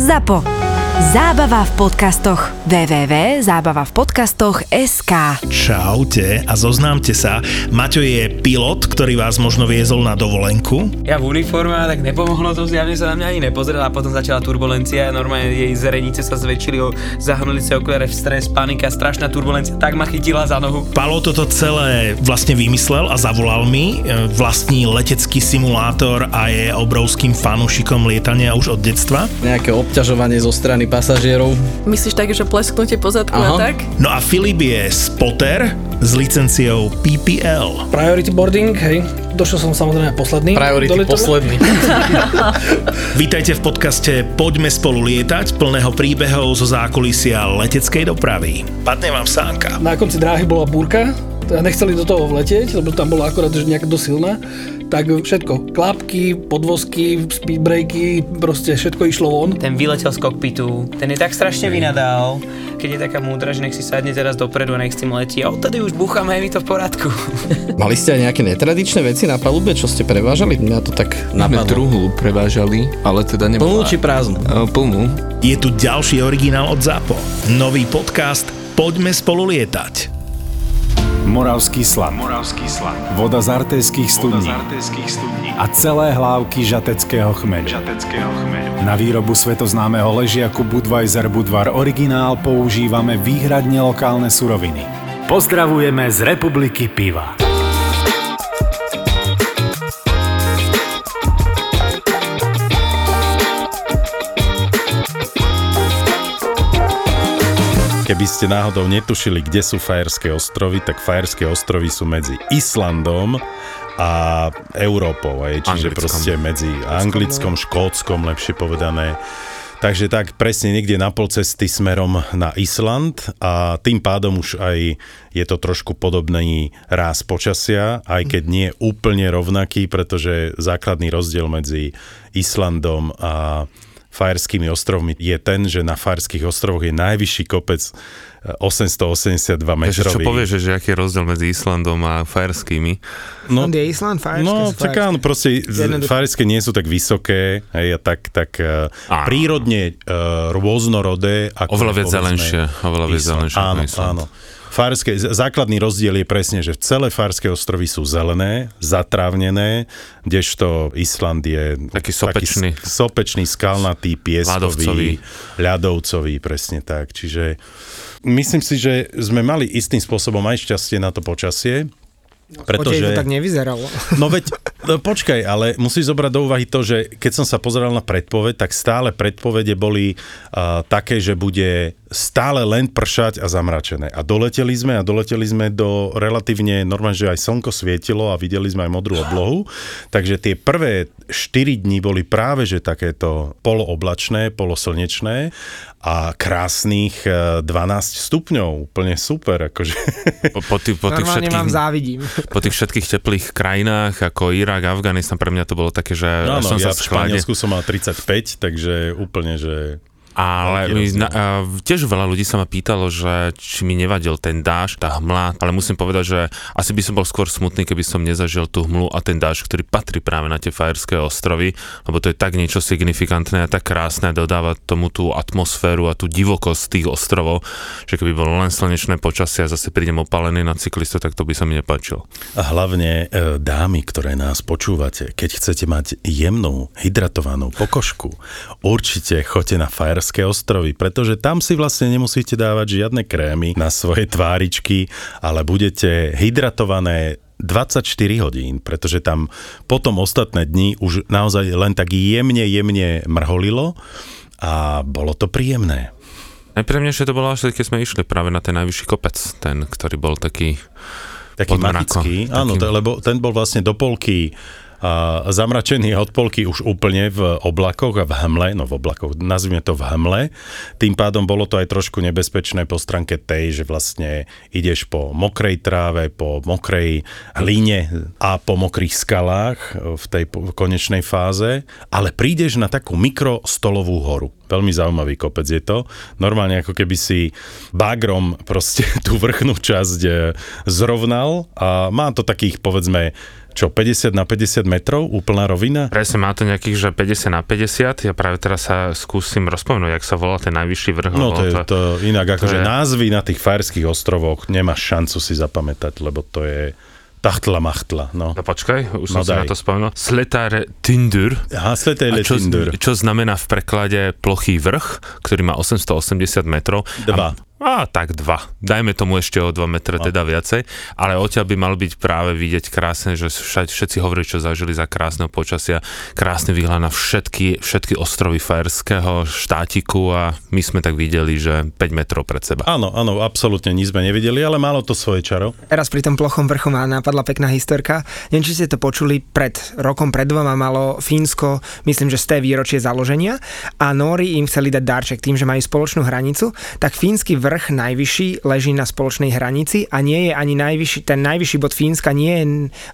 ZAPO. Zábava v podcastoch. www.zábavavpodcastoch.sk Čaute a zoznámte sa. Maťo je pilot, ktorý vás možno viezol na dovolenku. Ja v uniforme, tak nepomohlo to, zjavne sa na mňa ani nepozrela a potom začala turbulencia, normálne jej zrenice sa zväčšili, o- zahrnuli sa okuliare v stres, panika, strašná turbulencia, tak ma chytila za nohu. Palo toto celé vlastne vymyslel a zavolal mi. E, Vlastní letecký simulátor a je obrovským fanúšikom lietania už od detstva. nejaké obťažovanie zo strany pasažierov. Myslíš tak, že plesknutie po zadku a tak? No a Filip je spotter s licenciou PPL. Priority boarding, hej. Došiel som samozrejme posledný. Priority posledný. Vítajte v podcaste Poďme spolu lietať, plného príbehov zo zákulisia leteckej dopravy. Padne vám sánka. Na konci dráhy bola búrka, teda nechceli do toho vletieť, lebo tam bola akorát že nejak dosilná. Tak všetko, klapky, podvozky, speedbreaky, proste všetko išlo von. Ten vyletel z kokpitu, ten je tak strašne vynadal, keď je taká múdra, že nech si sadne teraz dopredu a nech s tým letí. A odtedy už búchame, je mi to v poriadku. Mali ste aj nejaké netradičné veci na palube, čo ste prevážali? Mňa to tak Sme napadlo. truhlu prevážali, ale teda Plnú nebola... či prázdnu? E, Plnú. Je tu ďalší originál od ZAPO. Nový podcast Poďme spolu lietať. Moravský slad. Moravský slad. Voda z artejských studní. A celé hlávky žateckého chmeľu. žateckého chmeľu. Na výrobu svetoznámeho ležiaku Budweiser Budvar originál používame výhradne lokálne suroviny. Pozdravujeme z Republiky piva. Keby ste náhodou netušili, kde sú Fajerské ostrovy, tak Fajerské ostrovy sú medzi Islandom a Európou, aj, čiže Anglickom. proste medzi Anglickom, Škótskom, lepšie povedané. Takže tak presne niekde na pol cesty smerom na Island a tým pádom už aj je to trošku podobný ráz počasia, aj keď nie úplne rovnaký, pretože základný rozdiel medzi Islandom a Fajerskými ostrovmi je ten, že na Fajerských ostrovoch je najvyšší kopec e, 882 Takže metrový. čo povieš, že, že aký je rozdiel medzi Islandom a Fajerskými? No, On je Island, Fajerské no tak áno, proste. Fajerské nie sú tak vysoké, hej, a tak, tak uh, Áno. prírodne uh, rôznorodé. Ako Oveľa viac zelenšie, oveľa viac zelenšie Áno, Island. áno. Fajerské, z- základný rozdiel je presne, že celé Fajerské ostrovy sú zelené, zatrávnené, kdežto Island je Taký sopečný. Taký sopečný, skalnatý, pieskový, Ľadovcový. ľadovcový, presne tak. Čiže myslím si, že sme mali istým spôsobom aj šťastie na to počasie, Pretože... pretože... to tak nevyzeralo. No veď, no počkaj, ale musíš zobrať do úvahy to, že keď som sa pozeral na predpoveď, tak stále predpovede boli uh, také, že bude stále len pršať a zamračené. A doleteli sme a doleteli sme do relatívne, normálne, že aj slnko svietilo a videli sme aj modrú oblohu. Takže tie prvé 4 dní boli práve, že takéto polooblačné, poloslnečné a krásnych eh, 12 stupňov. Úplne super. Akože. Po, po, tých, po, tých Normálne všetkých, vám závidím. Po tých všetkých teplých krajinách, ako Irak, Afganistan, pre mňa to bolo také, že No, až áno, som ja sa v. Španielsku som mal 35, takže úplne, že... Ale rozdiel. na, a, tiež veľa ľudí sa ma pýtalo, že či mi nevadil ten dáž, tá hmla, ale musím povedať, že asi by som bol skôr smutný, keby som nezažil tú hmlu a ten dáž, ktorý patrí práve na tie Fajerské ostrovy, lebo to je tak niečo signifikantné a tak krásne, dodáva tomu tú atmosféru a tú divokosť tých ostrovov, že keby bolo len slnečné počasie a zase prídem opalený na cyklistu, tak to by sa mi nepáčilo. A hlavne e, dámy, ktoré nás počúvate, keď chcete mať jemnú, hydratovanú pokožku, určite choďte na Fajerské ostrovy, pretože tam si vlastne nemusíte dávať žiadne krémy na svoje tváričky, ale budete hydratované 24 hodín, pretože tam potom ostatné dni už naozaj len tak jemne, jemne mrholilo a bolo to príjemné. Najpríjemnejšie to bolo až keď sme išli práve na ten najvyšší kopec, ten, ktorý bol taký Taký magický, áno, Taký- lebo ten bol vlastne do polky zamračený od polky už úplne v oblakoch a v hmle, no v oblakoch, nazvime to v hmle. Tým pádom bolo to aj trošku nebezpečné po stránke tej, že vlastne ideš po mokrej tráve, po mokrej hlíne a po mokrých skalách v tej konečnej fáze, ale prídeš na takú mikrostolovú horu. Veľmi zaujímavý kopec je to. Normálne ako keby si bagrom proste tú vrchnú časť e, zrovnal a má to takých povedzme čo, 50 na 50 metrov, úplná rovina? Presne, má to nejakých, že 50 na 50. Ja práve teraz sa skúsim rozpomenúť, jak sa volá ten najvyšší vrch. No to je to inak, akože je- názvy na tých fajerských ostrovoch nemáš šancu si zapamätať, lebo to je tachtla machtla, no. No počkaj, už No som si daj. na to spomenul. Sletar Tindur. Aha, A čo, čo znamená v preklade plochý vrch, ktorý má 880 metrov. Dva. A, a tak dva. Dajme tomu ešte o 2 metre teda viacej. Ale odtiaľ by mal byť práve vidieť krásne, že všetci hovorili, čo zažili za krásneho počasia. Krásny výhľad na všetky, všetky ostrovy Fajerského štátiku a my sme tak videli, že 5 metrov pred seba. Áno, áno, absolútne nič sme nevideli, ale malo to svoje čaro. Teraz pri tom plochom vrchu ma napadla pekná historka. Neviem, či ste to počuli, pred rokom, pred dvoma malo Fínsko, myslím, že z té výročie založenia a Nóri im chceli dať darček tým, že majú spoločnú hranicu, tak fínsky vrch najvyšší leží na spoločnej hranici a nie je ani najvyšší, ten najvyšší bod Fínska nie je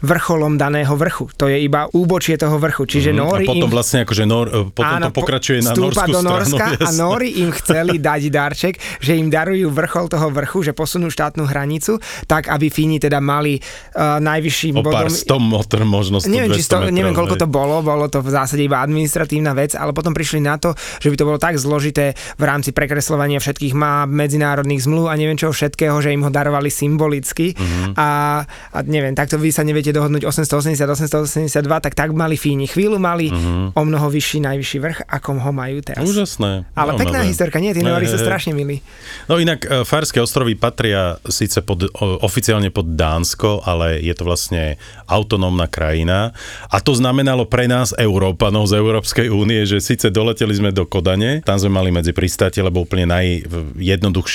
vrcholom daného vrchu. To je iba úbočie toho vrchu. Čiže Mhm, Nóri a potom im... vlastne akože Nor, potom to po- pokračuje na norskú do stranu. Norska a jasné. Nóri im chceli dať darček, že im darujú vrchol toho vrchu, že posunú štátnu hranicu, tak aby Fíni teda mali uh, najvyšším O pár bodom... sto motr, možno 100, Neviem, či 200 sto, metrov, neviem, koľko to bolo, bolo to v zásade iba administratívna vec, ale potom prišli na to, že by to bolo tak zložité v rámci prekreslovania všetkých map, medzinárodných zmluv a neviem čoho všetkého, že im ho darovali symbolicky Mhm. a, a neviem, takto vy sa neviete dohodnúť 880, 882, tak tak mali Fíni. Chvíľu mali Mhm. o mnoho vyšší, najvyšší vrch, ako ho majú teraz. Úžasné. Ale Zaujímavé. pekná historka, nie? Tí Nóri sú strašne milí. No inak e, Fajerské ostrovy patria síce pod, oficiálne pod Dánsko, ale je to vlastne autonómna krajina. A to znamenalo pre nás, Európanov z Európskej únie, že síce doleteli sme do Kodane, tam sme mali medzi pristátie, lebo úplne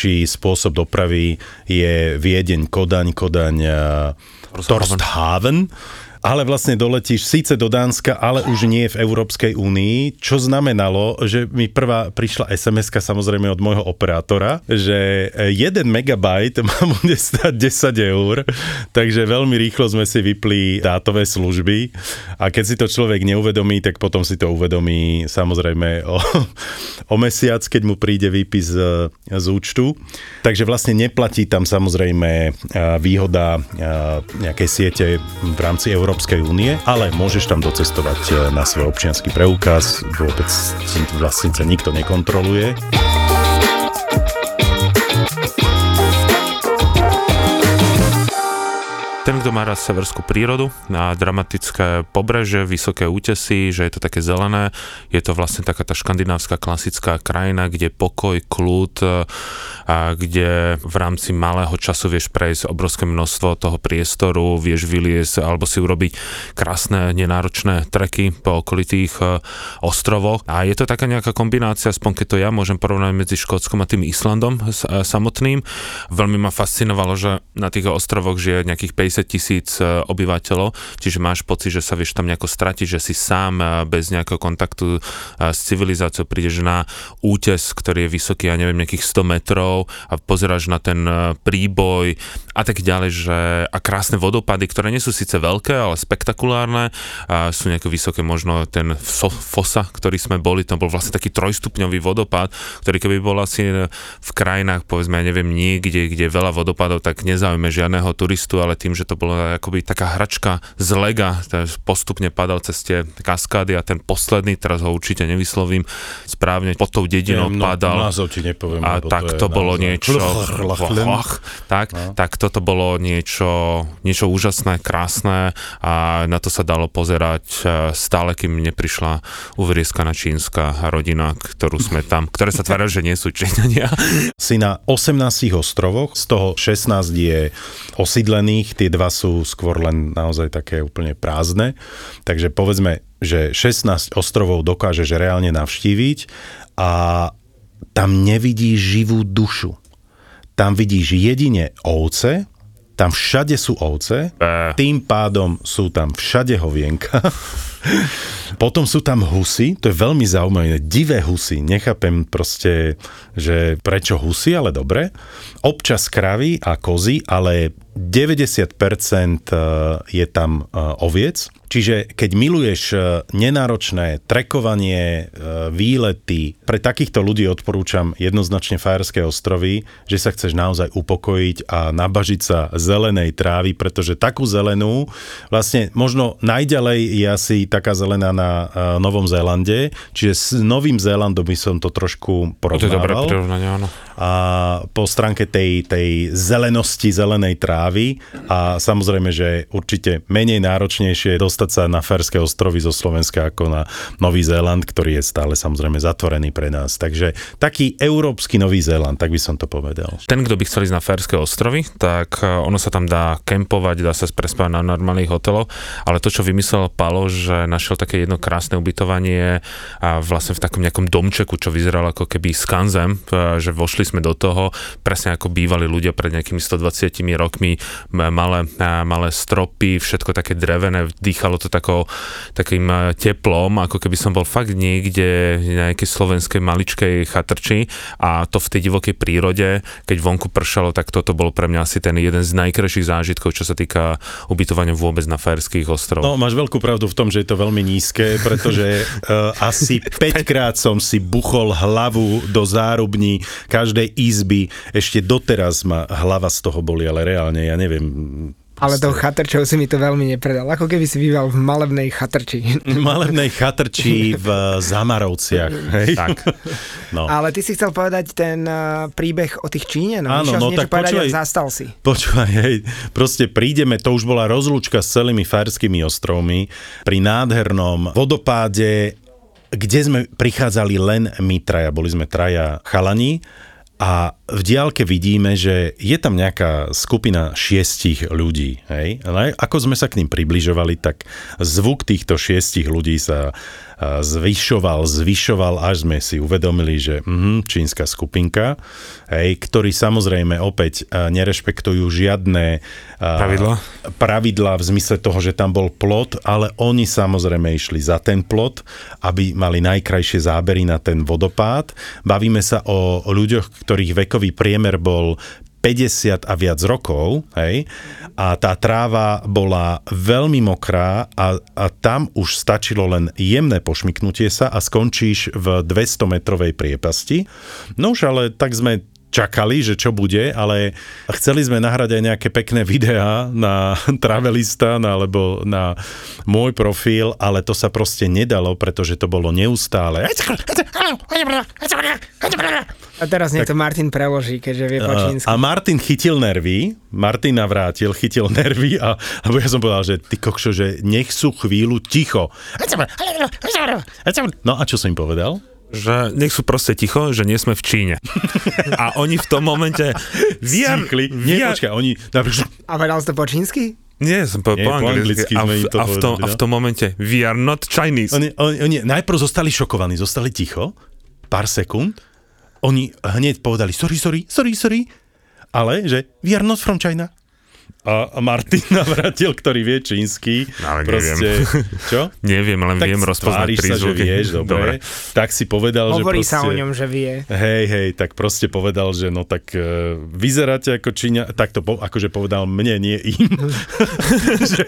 najjednoduchší spôsob dopravy je Viedeň, Kodaň, Kodaň, e, Torsthaven. Ale vlastne doletíš síce do Dánska, ale už nie v Európskej únii, čo znamenalo, že mi prvá prišla sms samozrejme od môjho operátora, že 1 megabajt ma bude stať 10 eur, takže veľmi rýchlo sme si vypli dátové služby. A keď si to človek neuvedomí, tak potom si to uvedomí samozrejme o, o mesiac, keď mu príde výpis z, z účtu. Takže vlastne neplatí tam samozrejme a, výhoda a, nejakej siete v rámci Európskej únie, ale môžeš tam docestovať e, na svoj občianský preukaz, vôbec vlastne sa nikto nekontroluje. Ten, kto má rád severskú prírodu, a dramatické pobreže, vysoké útesy, že je to také zelené, je to vlastne taká tá škandinávska klasická krajina, kde pokoj, kľud, e, a kde v rámci malého času vieš prejsť obrovské množstvo toho priestoru, vieš vyliesť alebo si urobiť krásne, nenáročné treky po okolitých e, ostrovoch. A je to taká nejaká kombinácia, aspoň keď to ja môžem porovnať medzi Škótskom a tým Islandom e, samotným. Veľmi ma fascinovalo, že na tých ostrovoch žije nejakých 50 tisíc e, obyvateľov, čiže máš pocit, že sa vieš tam nejako stratiť, že si sám e, bez nejakého kontaktu e, s civilizáciou. Prídeš na útes, ktorý je vysoký, ja neviem, nejakých 100 metrov a pozeráš na ten príboj a tak ďalej, že a krásne vodopady, ktoré nie sú síce veľké, ale spektakulárne, a sú nejaké vysoké, možno ten fosa, ktorý sme boli, to bol vlastne taký trojstupňový vodopád, ktorý keby bol asi v krajinách, povedzme, ja neviem, niekde, kde je veľa vodopádov, tak nezaujme žiadneho turistu, ale tým, že to bola akoby taká hračka z lega, postupne padal cez tie kaskády a ten posledný, teraz ho určite nevyslovím správne, pod tou dedinou no, padal. názov ti nepoviem, A tak to to bolo niečo, Chlchlchlchlem. Ach, tak, tak toto bolo niečo, niečo úžasné, krásne a na to sa dalo pozerať e, stále, kým neprišla uvrieskaná čínska rodina, ktorú sme tam, ktoré sa tvária, že nie sú Číňania. Si na 18 ostrovoch, z toho 16 je osídlených, tie dva sú skôr len naozaj také úplne prázdne. Takže povedzme, že 16 ostrovov dokážeš reálne navštíviť a tam nevidíš živú dušu. Tam vidíš jedine ovce, tam všade sú ovce, tým pádom sú tam všade hovienka. Potom sú tam husy, to je veľmi zaujímavé, divé husy, nechápem proste, že prečo husy, ale dobre. Občas kravy a kozy, ale 90% je tam e, oviec, Čiže keď miluješ e, nenáročné trekovanie, e, výlety, pre takýchto ľudí odporúčam jednoznačne Fajerské ostrovy, že sa chceš naozaj upokojiť a nabažiť sa zelenej trávy, pretože takú zelenú, vlastne možno najďalej je asi taká zelená na e, Novom Zélande, čiže s Novým Zélandom by som to trošku porovnával. To je dobré prirovnanie, áno. A po stránke tej, tej zelenosti zelenej trávy a samozrejme, že určite menej náročnejšie dostať dostať sa na Ferské ostrovy zo Slovenska ako na Nový Zéland, ktorý je stále samozrejme zatvorený pre nás. Takže taký európsky Nový Zéland, tak by som to povedal. Ten, kto by chcel ísť na Ferské ostrovy, tak e, ono sa tam dá kempovať, dá sa prespať na normálnych hoteloch, ale to, čo vymyslel Palo, že našiel také jedno krásne ubytovanie a vlastne v takom nejakom domčeku, čo vyzeralo ako keby skanzem, e, že vošli sme do toho, presne ako bývali ľudia pred nejakými 120 rokmi, malé, malé stropy, všetko také drevené, dýchalo to takou, takým eh, teplom, ako keby som bol fakt niekde v nejakej slovenskej maličkej chatrči a to v tej divokej prírode, keď vonku pršalo, tak toto bol pre mňa asi ten jeden z najkrajších zážitkov, čo sa týka ubytovania vôbec na Fajerských ostrovoch. No, máš veľkú pravdu v tom, že je to veľmi nízke, pretože uh, asi 5 krát som si buchol hlavu do zárubní každej izby. Ešte doteraz ma hlava z toho boli, ale reálne, ja neviem, ale tou chatrčou si mi to veľmi nepredal. Ako keby si býval v malebnej chatrči. malebnej chatrči v Zamarovciach. Hej? Tak. No. Ale ty si chcel povedať ten uh, príbeh o tých Číne? No, Áno, no tak povedať, počúvaj, zastal si. Počúvaj, hej, proste prídeme, to už bola rozlúčka s celými Fajerskými ostrovmi, pri nádhernom vodopáde, kde sme prichádzali len my traja, boli sme traja chalani a v diálke vidíme, že je tam nejaká skupina šiestich ľudí. Hej? Ale ako sme sa k ním približovali, tak zvuk týchto šiestich ľudí sa zvyšoval, zvyšoval, až sme si uvedomili, že mm, čínska skupinka, hej, ktorí samozrejme opäť nerešpektujú žiadne pravidla? pravidla v zmysle toho, že tam bol plot, ale oni samozrejme išli za ten plot, aby mali najkrajšie zábery na ten vodopád. Bavíme sa o ľuďoch, ktorých vekový priemer bol 50 a viac rokov, hej, a tá tráva bola veľmi mokrá a, a tam už stačilo len jemné pošmiknutie sa a skončíš v 200 metrovej priepasti. No už ale tak sme čakali, že čo bude, ale chceli sme nahrať aj nejaké pekné videá na Travelista alebo na môj profil, ale to sa proste nedalo, pretože to bolo neustále. A teraz nie to Martin preloží, keďže vie po čínsky. A Martin chytil nervy, Martin navrátil, chytil nervy a, a ja som povedal, že ty kokšo, že nech sú chvíľu ticho. No a čo som im povedal? Že nech sú proste ticho, že nie sme v Číne. A oni v tom momente... Stichli. Nie, počkaj, oni... A vedal si to po čínsky? Nie, som po, Nie, po, po anglicky. A, v, a, v tom, a v tom momente, we are not Chinese. Oni, oni, oni najprv zostali šokovaní, zostali ticho, pár sekúnd, oni hneď povedali sorry, sorry, sorry, sorry, ale že we are not from China a Martin navratil, ktorý vie čínsky. No, ale proste, neviem. Čo? neviem, len tak viem rozpoznať prízvuky. sa, že vieš, dobre. dobre. Tak si povedal, Hovorí že proste, sa o ňom, že vie. Hej, hej, tak proste povedal, že no tak uh, vyzeráte ako Číňa, tak to po, akože povedal mne, nie im. že,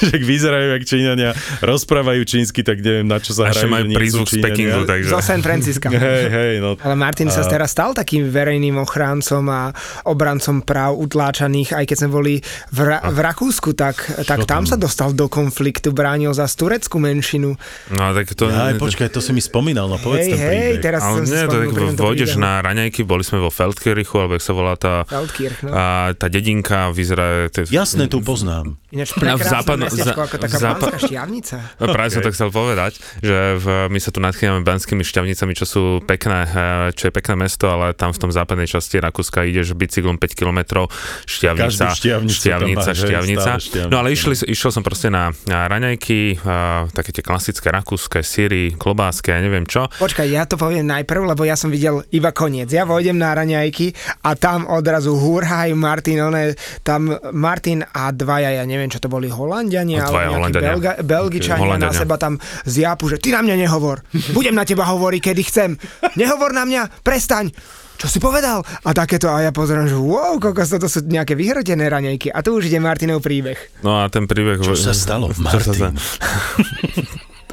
že vyzerajú ako Číňania, rozprávajú čínsky, tak neviem, na čo sa hrajú. majú prízvuk z Pekingu, takže... Zo San Francisca. hej, hej, no. Ale Martin a... sa teraz stal takým verejným ochráncom a obrancom práv utláčaných, aj keď sme boli v, Ra- v Rakúsku, tak, tak tam, tam sa dostal do konfliktu, bránil za tureckú menšinu. No tak to... Ja, aj, počkaj, to si mi spomínal, no povedz hej, ten hej, teraz Ale nie, to tak vôjdeš na raňajky, boli sme vo Feldkirchu, alebo jak sa volá tá... Feldkirch, no. A tá dedinka vyzerá... T- Jasné, tu poznám. Ináč prekrásne západno, za, ako taká západ... šťavnica. No práve okay. som to chcel povedať, že v, my sa tu nadchýname banskými šťavnicami, čo sú pekné, eh, čo je pekné mesto, ale tam v tom západnej časti Rakúska ideš bicyklom 5 km, šťavnica, šťavnica, šťavnica. No ale išli, išiel som proste na, na raňajky, a, také tie klasické rakúske, síry, klobásky a neviem čo. Počkaj, ja to poviem najprv, lebo ja som videl iba koniec. Ja vojdem na raňajky a tam odrazu hurhaj Martin, one, tam Martin a dvaja, ja neviem, čo to boli Holandiania, alebo nejakí Belga, Belgičania okay. na seba tam zjapu, že ty na mňa nehovor. Budem na teba hovoriť, kedy chcem. Nehovor na mňa, prestaň. Čo si povedal? A takéto, a ja pozerám, že wow, kokos, toto sú nejaké vyhrotené raňajky. A tu už ide Martinov príbeh. No a ten príbeh... Čo sa stalo, Martin?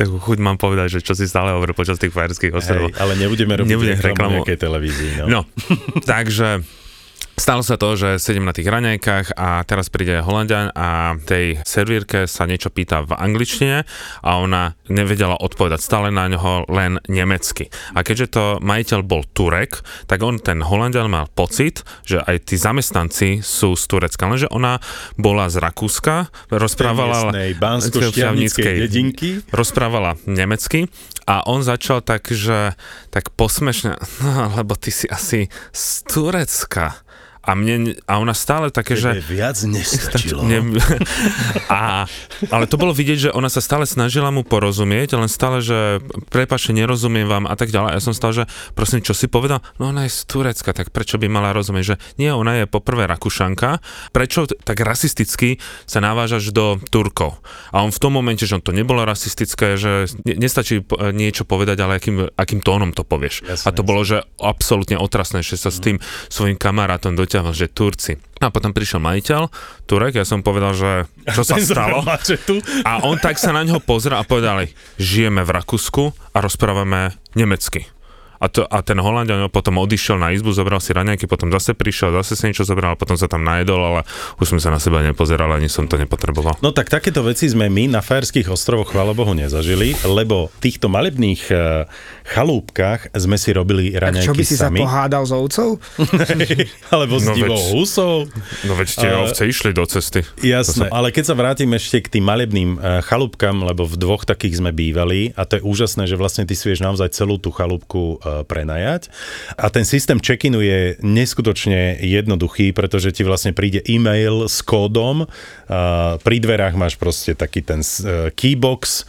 takú chuť mám povedať, že čo si stále hovorí počas tých fajerských ostrovov. Hej, ale nebudeme robiť Nebudem reklamu reklamu. nejakej televízii. No. No, takže Stalo sa to, že sedím na tých raňajkách a teraz príde Holandian a tej servírke sa niečo pýta v angličtine a ona nevedela odpovedať stále na ňoho len nemecky. A keďže to majiteľ bol Turek, tak on ten Holandian mal pocit, že aj tí zamestnanci sú z Turecka, lenže ona bola z Rakúska, rozprávala miestnej bansko-šťavnickej dedinky. rozprávala nemecky a on začal tak, že tak posmešne, no, lebo ty si asi z Turecka. A, mne, a ona stále také, že... Tebe viac nestačilo. Ne, a, ale to bolo vidieť, že ona sa stále snažila mu porozumieť, len stále, že prepačte, nerozumiem vám a tak ďalej. Ja som stále, že prosím, čo si povedal? No ona je z Turecka, tak prečo by mala rozumieť, že nie, ona je poprvé Rakušanka, prečo tak rasisticky sa navážaš do Turkov? A on v tom momente, že on to nebolo rasistické, že ne, nestačí niečo povedať, ale akým, akým tónom to povieš. Jasné, a to bolo, že absolútne otrasné, že sa s tým svojim kamarátom doťahol, že Turci. A potom prišiel majiteľ, Turek, ja som povedal, že čo sa stalo. A on tak sa na ňo pozrel a povedali, žijeme v Rakúsku a rozprávame nemecky. A, to, a ten Holandian potom odišiel na izbu, zobral si raňajky, potom zase prišiel, zase si niečo zobral, potom sa tam najedol, ale už sme sa na seba nepozerali, ani som to nepotreboval. No tak takéto veci sme my na Fajerských ostrovoch, chvála Bohu, nezažili, lebo v týchto malebných eh, chalúbkach sme si robili Tak raňajky čo by si sa sami. pohádal s ovcov? Alebo s No divou husou. No veď tie A- ovce išli do cesty. Jasné, ale keď sa vrátim ešte k tým malebným eh, chalúbkam, lebo v dvoch takých sme bývali a to je úžasné, že vlastne ty si vieš naozaj celú tú chalúbku eh, prenajať a ten systém check-inu je neskutočne jednoduchý, pretože ti vlastne príde e-mail s kódom, a pri dverách máš proste taký ten eh, keybox,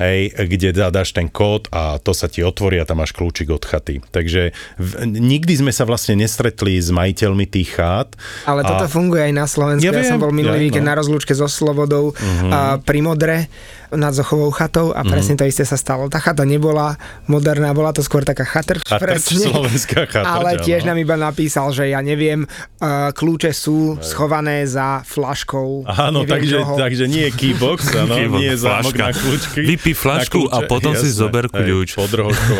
hej, kde dáš ten kód a to sa ti otvorí a tam máš kľúčik od chaty. Takže v, nikdy sme sa vlastne nestretli s majiteľmi tých chát. Ale toto funguje aj na Slovensku. Ja Ja, som bol minulý ja, víkend no. na rozlúčke so Slobodou a pri Modre nad Zochovou chatou a presne to isté sa stalo. Tá chata nebola moderná, bola to skôr taká chatrč, Chatrč, presne. slovenská chatrč, Ale tiež nám iba napísal, že ja neviem, uh, kľúče sú schované za flaškou. Áno, takže, čoho. takže nie je keybox, áno, Keybox, nie je zámok flaška. na kľúčky. Vypí flašku kľúče, a potom si zober kľúč. A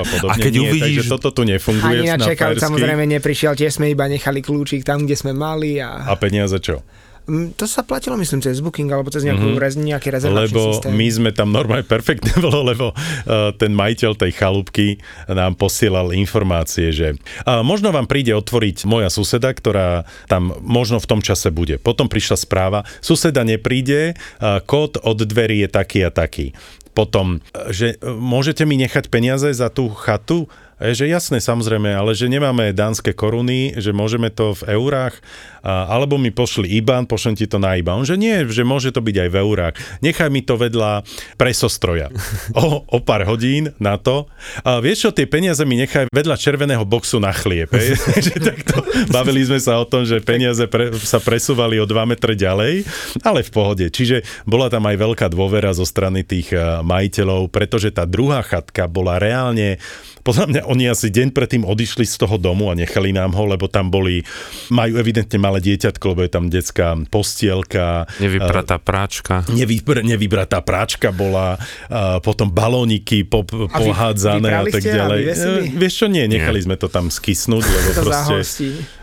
podobne. A keď nie, uvidíš- Takže toto tu nefunguje Ani na Fajerských. samozrejme neprišiel, tiež sme iba nechali kľúčik tam, kde sme mali a... A peniaze čo? Mm, To sa platilo, myslím, cez Booking alebo cez nejakú, mm-hmm. rez, nejaký rezervačný. Lebo systém. my sme tam normálne perfektne bolo, lebo uh, ten majiteľ tej chalúbky nám posielal informácie, že uh, možno vám príde otvoriť moja suseda, ktorá tam možno v tom čase bude. Potom prišla správa, suseda nepríde, uh, kód od dverí je taký a taký. Potom, že môžete mi nechať peniaze za tú chatu? A je, že jasné, samozrejme, ale že nemáme dánske koruny, že môžeme to v eurách, a, alebo mi pošli IBAN, pošlem ti to na IBAN. On, že nie, že môže to byť aj v eurách. Nechaj mi to vedľa presostroja. O, o pár hodín na to. A vieš čo, tie peniaze mi nechaj vedľa červeného boxu na chlieb. hej. že takto bavili sme sa o tom, že peniaze pre, sa presúvali o 2 metre ďalej, ale v pohode. Čiže bola tam aj veľká dôvera zo strany tých eh, majiteľov, pretože tá druhá chatka bola reálne podľa mňa oni asi deň predtým odišli z toho domu a nechali nám ho, lebo tam boli, majú evidentne malé dieťatko, lebo je tam detská postielka. Nevypratá práčka. Nevybr, nevybratá práčka bola, a potom balóniky po, vy- pohádzané a, tak ste a ďalej. vyvesili? E, Vieš čo, nie, nechali sme to tam skysnúť, lebo To proste,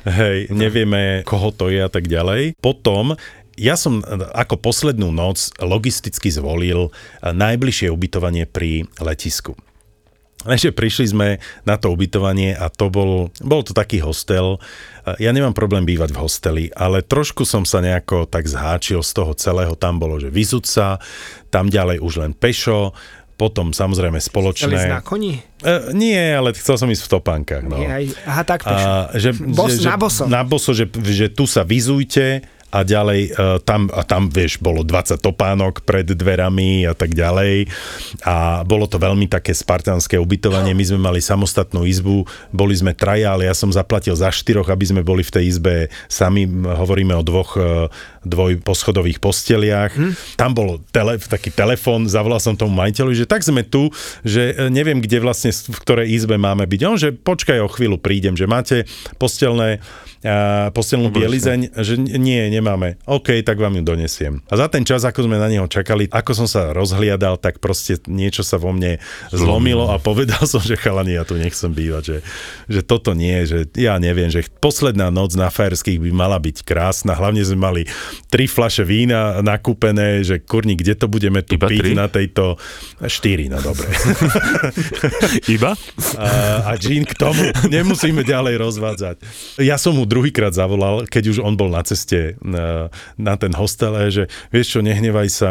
hej, nevieme, koho to je a tak ďalej. Potom ja som ako poslednú noc logisticky zvolil najbližšie ubytovanie pri letisku. Lenže prišli sme na to ubytovanie a to bol, bol to taký hostel. Ja nemám problém bývať v hosteli, ale trošku som sa nejako tak zháčil z toho celého. Tam bolo, že Vizuca, tam ďalej už len pešo, potom samozrejme Chceli spoločné. na koni? E, nie, ale chcel som ísť v topánkach. No. Nie, aha, tak pešo. A, že, Bos, že, na boso. Na boso, že, že tu sa vyzujte a ďalej e, tam, a tam, vieš, bolo 20 topánok pred dverami a tak ďalej a bolo to veľmi také spartánske ubytovanie, my sme mali samostatnú izbu, boli sme traja, ale ja som zaplatil za štyroch, aby sme boli v tej izbe sami, hovoríme o dvoch e, dvojposchodových posteliach. Hm? Tam bol tele, taký telefón, zavolal som tomu majiteľu, že tak sme tu, že e, neviem, kde vlastne, v ktorej izbe máme byť. On, že počkaj o chvíľu, prídem, že máte postelné a postelnú bielizeň, že nie, nemáme. OK, tak vám ju donesiem. A za ten čas, ako sme na neho čakali, ako som sa rozhliadal, tak proste niečo sa vo mne zlomilo a povedal som, že chalani, ja tu nechcem bývať, že, že toto nie, že ja neviem, že posledná noc na Fajerských by mala byť krásna, hlavne sme mali tri flaše vína nakúpené, že kurni, kde to budeme tu Iba piť tri? na tejto... Štyri, no dobre. Iba? A, a Jean k tomu nemusíme ďalej rozvádzať. Ja som mu druhýkrát zavolal, keď už on bol na ceste na, ten hostel, a že vieš čo, nehnevaj sa,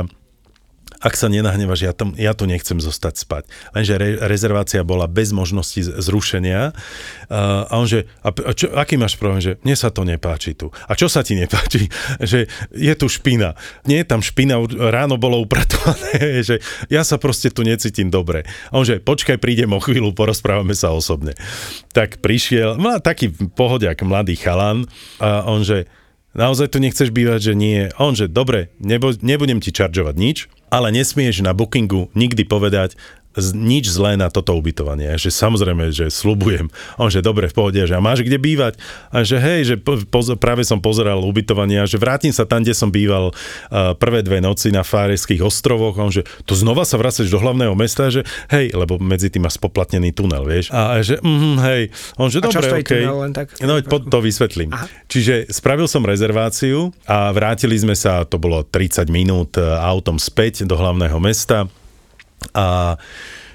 ak sa nenahnevaš, ja, tam, ja tu nechcem zostať spať. Lenže re, rezervácia bola bez možnosti zrušenia uh, a on že, a, a čo, aký máš problém, že mne sa to nepáči tu. A čo sa ti nepáči? Že je tu špina. Nie je tam špina, ráno bolo upratované, že ja sa proste tu necítim dobre. A on že, počkaj, prídem o chvíľu, porozprávame sa osobne. Tak prišiel, má taký pohodiak, mladý chalan a on že, naozaj tu nechceš bývať, že nie. On že, dobre, nebo, nebudem ti čaržovať nič, ale nesmieš na bookingu nikdy povedať nič zlé na toto ubytovanie. Že samozrejme, že slubujem. A On že dobre, v pohode, že a máš kde bývať? A že hej, že po, poz, práve som pozeral ubytovanie a že vrátim sa tam, kde som býval uh, prvé dve noci na Fáreských ostrovoch. A on že to znova sa vracaš do hlavného mesta, že hej, lebo medzi tým máš spoplatnený tunel, vieš. A že mm, hej. A On že A dobre, okej. tunel len tak? No, po, to vysvetlím. Aha. Čiže spravil som rezerváciu a vrátili sme sa, to bolo 30 minút e, autom späť do hlavného mesta a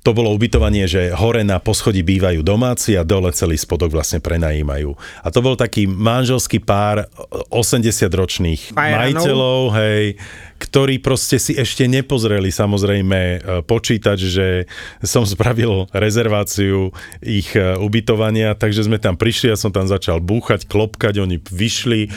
to bolo ubytovanie, že hore na poschodí bývajú domáci a dole celý spodok vlastne prenajímajú. A to bol taký manželský pár 80-ročných Bajanov. majiteľov, hej, ktorí proste si ešte nepozreli samozrejme e, počítač, že som spravil rezerváciu ich e, ubytovania, takže sme tam prišli, ja som tam začal búchať, klopkať, oni vyšli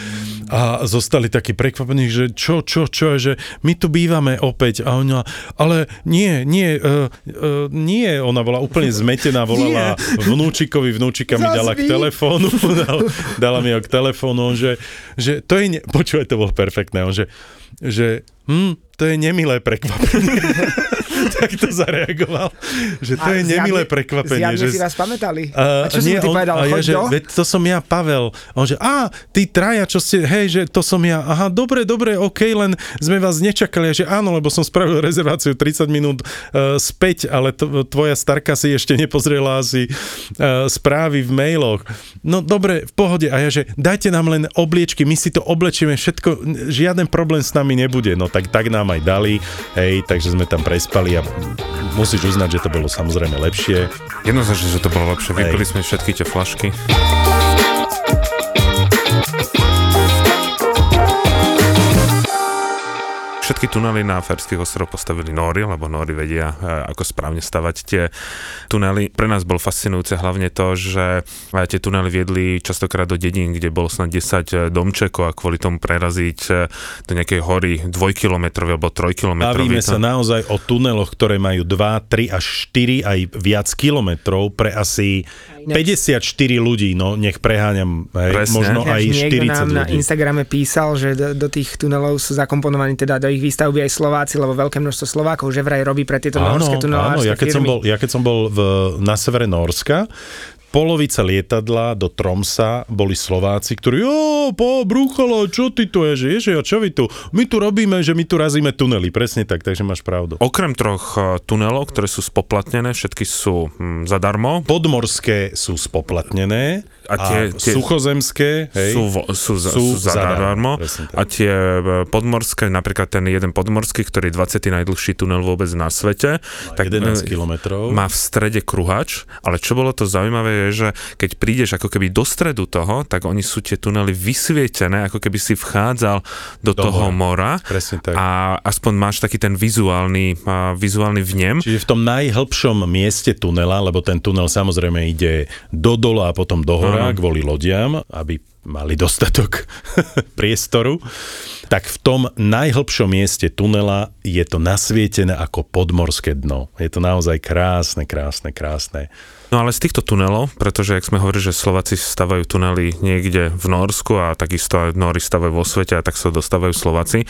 a zostali takí prekvapení, že čo, čo, čo, že my tu bývame opäť. A ona, ale nie, nie, uh, uh, nie, ona bola úplne zmetená, volala vnúčikovi, vnúčika mi dala k telefónu, dala, dala mi ho k telefónu, on, že, že to je, ne... počúvaj, to bolo perfektné, on, že, že hm, to je nemilé prekvapenie. tak to zareagoval, že to A je nemilé zjavne- prekvapenie. Zjavne že si vás pamätali. Uh, a čo si mu ty povedal? a ja, že, veď to som ja, Pavel. On že, a, ty traja, čo ste, hej, že to som ja. Aha, dobre, dobre, OK, len sme vás nečakali. A že áno, lebo som spravil rezerváciu 30 minút uh, späť, ale to, tvoja starka si ešte nepozrela asi uh, správy v mailoch. No dobre, v pohode. A ja, že dajte nám len obliečky, my si to oblečieme, všetko, žiaden problém s nami nebude. No tak, tak nám aj dali, hej, takže sme tam prespali a musíš uznať, že to bolo samozrejme lepšie. Jednoznačne, že to bolo lepšie. Vypili sme všetky tie flašky. Všetky tunely na Ferských ostrovoch postavili Nóri, lebo Nóri vedia, e, ako správne stavať tie tunely. Pre nás bol fascinujúce hlavne to, že e, tie tunely viedli častokrát do dedín, kde bolo snad 10 domčekov a kvôli tomu preraziť e, do nejakej hory dvojkilometrovej alebo trojkilometrovej. Bavíme sa naozaj o tuneloch, ktoré majú 2, 3 až 4 aj viac kilometrov pre asi 54 ľudí, no nech preháňam, hej, Presne. možno aj niekto 40 nám na ľudí. Instagrame písal, že do, do tých tunelov sú zakomponovaní teda do ich výstavby aj Slováci, lebo veľké množstvo Slovákov že vraj robí pre tieto Áno, norské áno, tunelárske ja keď, som firmy. bol, ja keď som bol v, na severe Norska, polovica lietadla do Tromsa boli Slováci, ktorí, jo, po brúchalo, čo ty tu je, že ježe, a čo vy tu? My tu robíme, že my tu razíme tunely, presne tak, takže máš pravdu. Okrem troch e, tunelov, ktoré sú spoplatnené, všetky sú hm, zadarmo. Podmorské sú spoplatnené A tie- a tie- suchozemské, hej, Sú, vo, sú, sú, Sú zadarmo. A tie e, podmorské, napríklad ten jeden podmorský, ktorý je 20. najdlhší tunel vôbec na svete, tak 11 e, kilometrov. má v strede kruhač, ale čo bolo to zaujímavé je, že keď prídeš ako keby do stredu toho, tak oni sú tie tunely vysvietené, ako keby si vchádzal do, Do toho mora Presne tak. a aspoň máš taký ten vizuálny, vizuálny vnem. Čiže v tom najhlbšom mieste tunela, lebo ten tunel samozrejme ide do dola a potom do hora Áno. kvôli lodiam, aby mali dostatok priestoru, tak v tom najhlbšom mieste tunela je to nasvietené ako podmorské dno. Je to naozaj krásne, krásne, krásne. No ale z týchto tunelov, pretože ak sme hovorili, že Slováci stavajú tunely niekde v Norsku a takisto aj Nóri stavajú vo svete a tak sa dostávajú Slováci,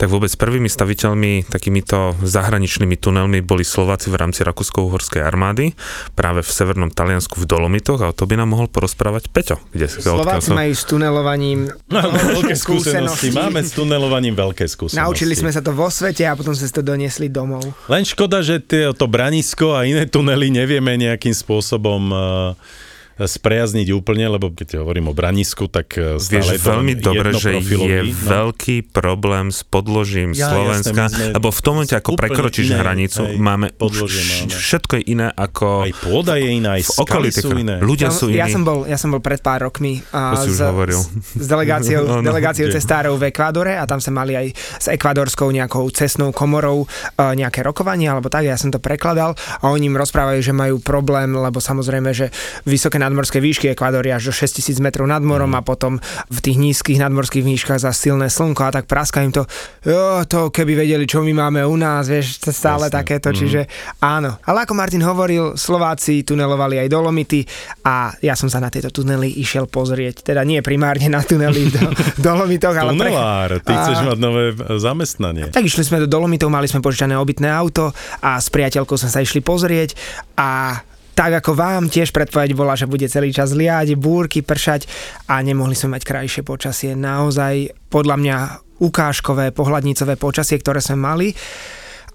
tak vôbec prvými staviteľmi takýmito zahraničnými tunelmi boli Slováci v rámci Rakúsko-Uhorskej armády práve v severnom Taliansku v Dolomitoch a o to by nám mohol porozprávať Peťo. Kde Slováci majú s tunelovaním Máme veľké skúsenosti. Máme s tunelovaním veľké skúsenosti. Naučili sme sa to vo svete a potom sme to doniesli domov. Len škoda, že to branisko a iné tunely nevieme nejakým spôsobom uh, sprejazniť úplne, lebo keď hovorím o branisku, tak uh, stále Vieš je to veľmi dobre, že je no. veľký problém s podložím Ja, Slovenska, sme lebo v tom momente, ako prekročíš iné, hranicu, hej, máme podložie už máme. všetko je iné ako Aj pôda je iná, aj v okolitých sú iné. Ľudia Ja, sú ja, iní. som bol, ja som bol pred pár rokmi a To si už s, hovoril. s, delegáciou, No, no, delegáciou cestárov v Ekvádore a tam sa mali aj s ekvádorskou nejakou cestnou komorou uh, nejaké rokovanie alebo tak, ja som to prekladal a oni im rozprávajú, že majú problém, lebo samozrejme, že vysoké nadmorské výšky Ekvádor je až do 6000 metrov nad morom Mhm. a potom v tých nízkych nadmorských výškach za silné slnko a tak praska im to, jo, to keby vedeli, čo my máme u nás, vieš, stále Jasné. takéto, Mhm. čiže áno. Ale ako Martin hovoril, Slováci tunelovali aj Dolomity a ja som sa na tieto tunely išiel pozrieť. Teda nie primárne na tunely do, Dolomitoch, ale... pre- Tunelár, ty A- chceš mať nové zamestnanie. tak išli sme do Dolomitov, mali sme požičané obytné auto a s priateľkou sme sa išli pozrieť a tak ako vám tiež predpoveď bola, že bude celý čas liať, búrky, pršať a nemohli sme mať krajšie počasie. Naozaj podľa mňa ukážkové, pohľadnicové počasie, ktoré sme mali.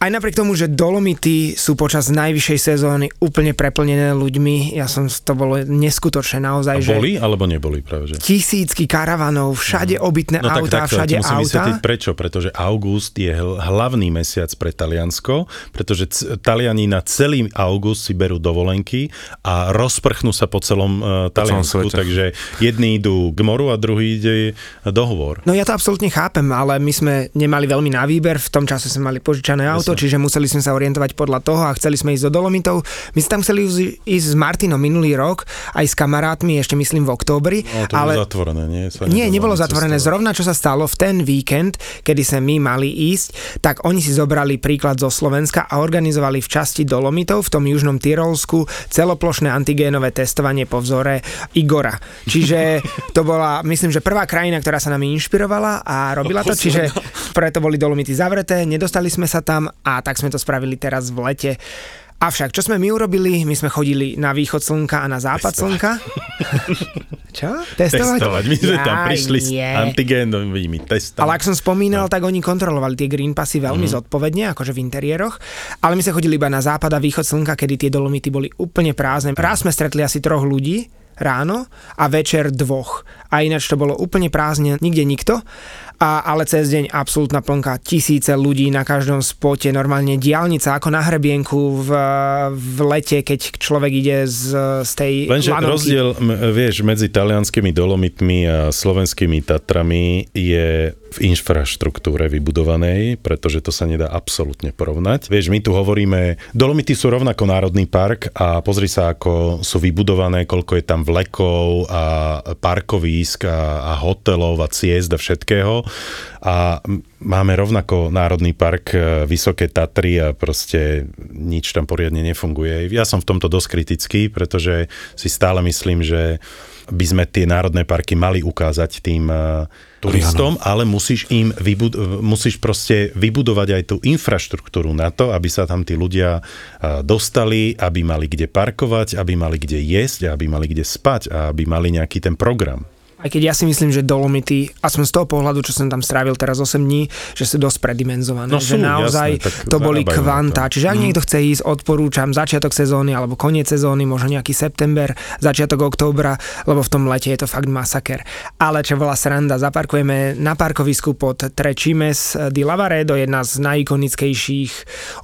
Aj napriek tomu, že Dolomity sú počas najvyššej sezóny úplne preplnené ľuďmi, ja som, to bolo neskutočné naozaj, A že boli alebo neboli práve? Že? tisícky karavanov, všade obytné No tak autá, takto, ja všade musím vysvetliť auta. prečo, pretože august je hl- hlavný mesiac pre Taliansko, pretože c- Taliani na celý august si berú dovolenky a rozprchnú sa po celom uh, celom Taliansku, svete. takže jedni idú k moru a druhý ide dohovor. No ja to absolútne chápem, ale my sme nemali veľmi na výber, v tom čase sme mali požičané auto, čiže museli sme sa orientovať podľa toho a chceli sme ísť do Dolomitov. My sme tam chceli ísť- s Martinom minulý rok, aj s kamarátmi, ešte myslím v októbri. No, to ale... zatvorené, nie? Sa Nie, nebolo zatvorené. cestovať. Zrovna čo sa stalo v ten víkend, kedy sme my mali ísť, tak oni si zobrali príklad zo Slovenska a organizovali v časti Dolomitov, v tom južnom Tyrolsku, celoplošné antigénové testovanie po vzore Igora. Čiže to bola, myslím, že prvá krajina, ktorá sa nami inšpirovala a robila to, čiže preto boli Dolomity zavreté, nedostali sme sa tam a tak sme to spravili teraz v lete. Avšak, čo sme my urobili? My sme chodili na východ slnka a na západ slnka. Čo? Testovať? Testovať. My sme tam Jaj, prišli s nie. antigénovými testami. Ale ak som spomínal, tak oni kontrolovali tie green passy veľmi Mhm. zodpovedne, akože v interiéroch. Ale my sme chodili iba na západ a východ slnka, kedy tie dolomity boli úplne prázdne. Raz sme stretli asi troch ľudí ráno a večer dvoch. A ináč to bolo úplne prázdne, nikde nikto. A, ale cez deň absolútna plnka, tisíce ľudí na každom spote, normálne diálnica ako na hrebienku v, v lete, keď človek ide z, z tej Lenže lanovky. rozdiel, vieš, medzi talianskými dolomitmi a slovenskými Tatrami je v infraštruktúre vybudovanej, pretože to sa nedá absolútne porovnať. Vieš, my tu hovoríme, Dolomity sú rovnako národný park a pozri sa, ako sú vybudované, koľko je tam vlekov a parkovísk a, a hotelov a ciest a všetkého. A máme rovnako národný park e, Vysoké Tatry a proste nič tam poriadne nefunguje. Ja som v tomto dosť kritický, pretože si stále myslím, že by sme tie národné parky mali ukázať tým uh, turistom, ale musíš im vybud- musíš proste vybudovať aj tú infraštruktúru na to, aby sa tam tí ľudia dostali, aby mali kde parkovať, aby mali kde jesť, aby mali kde spať a aby mali nejaký ten program. Aj keď ja si myslím, že Dolomity, aspoň z toho pohľadu, čo som tam strávil teraz 8 dní, že sú dosť predimenzované. No že sú, naozaj jasné, to boli kvanta. to. Čiže ak Mm. niekto chce ísť, odporúčam začiatok sezóny alebo koniec sezóny, možno nejaký september, začiatok októbra, lebo v tom lete je to fakt masaker. Ale čo bola sranda, zaparkujeme na parkovisku pod Trečimes di Lavaredo, jedna z najikonickejších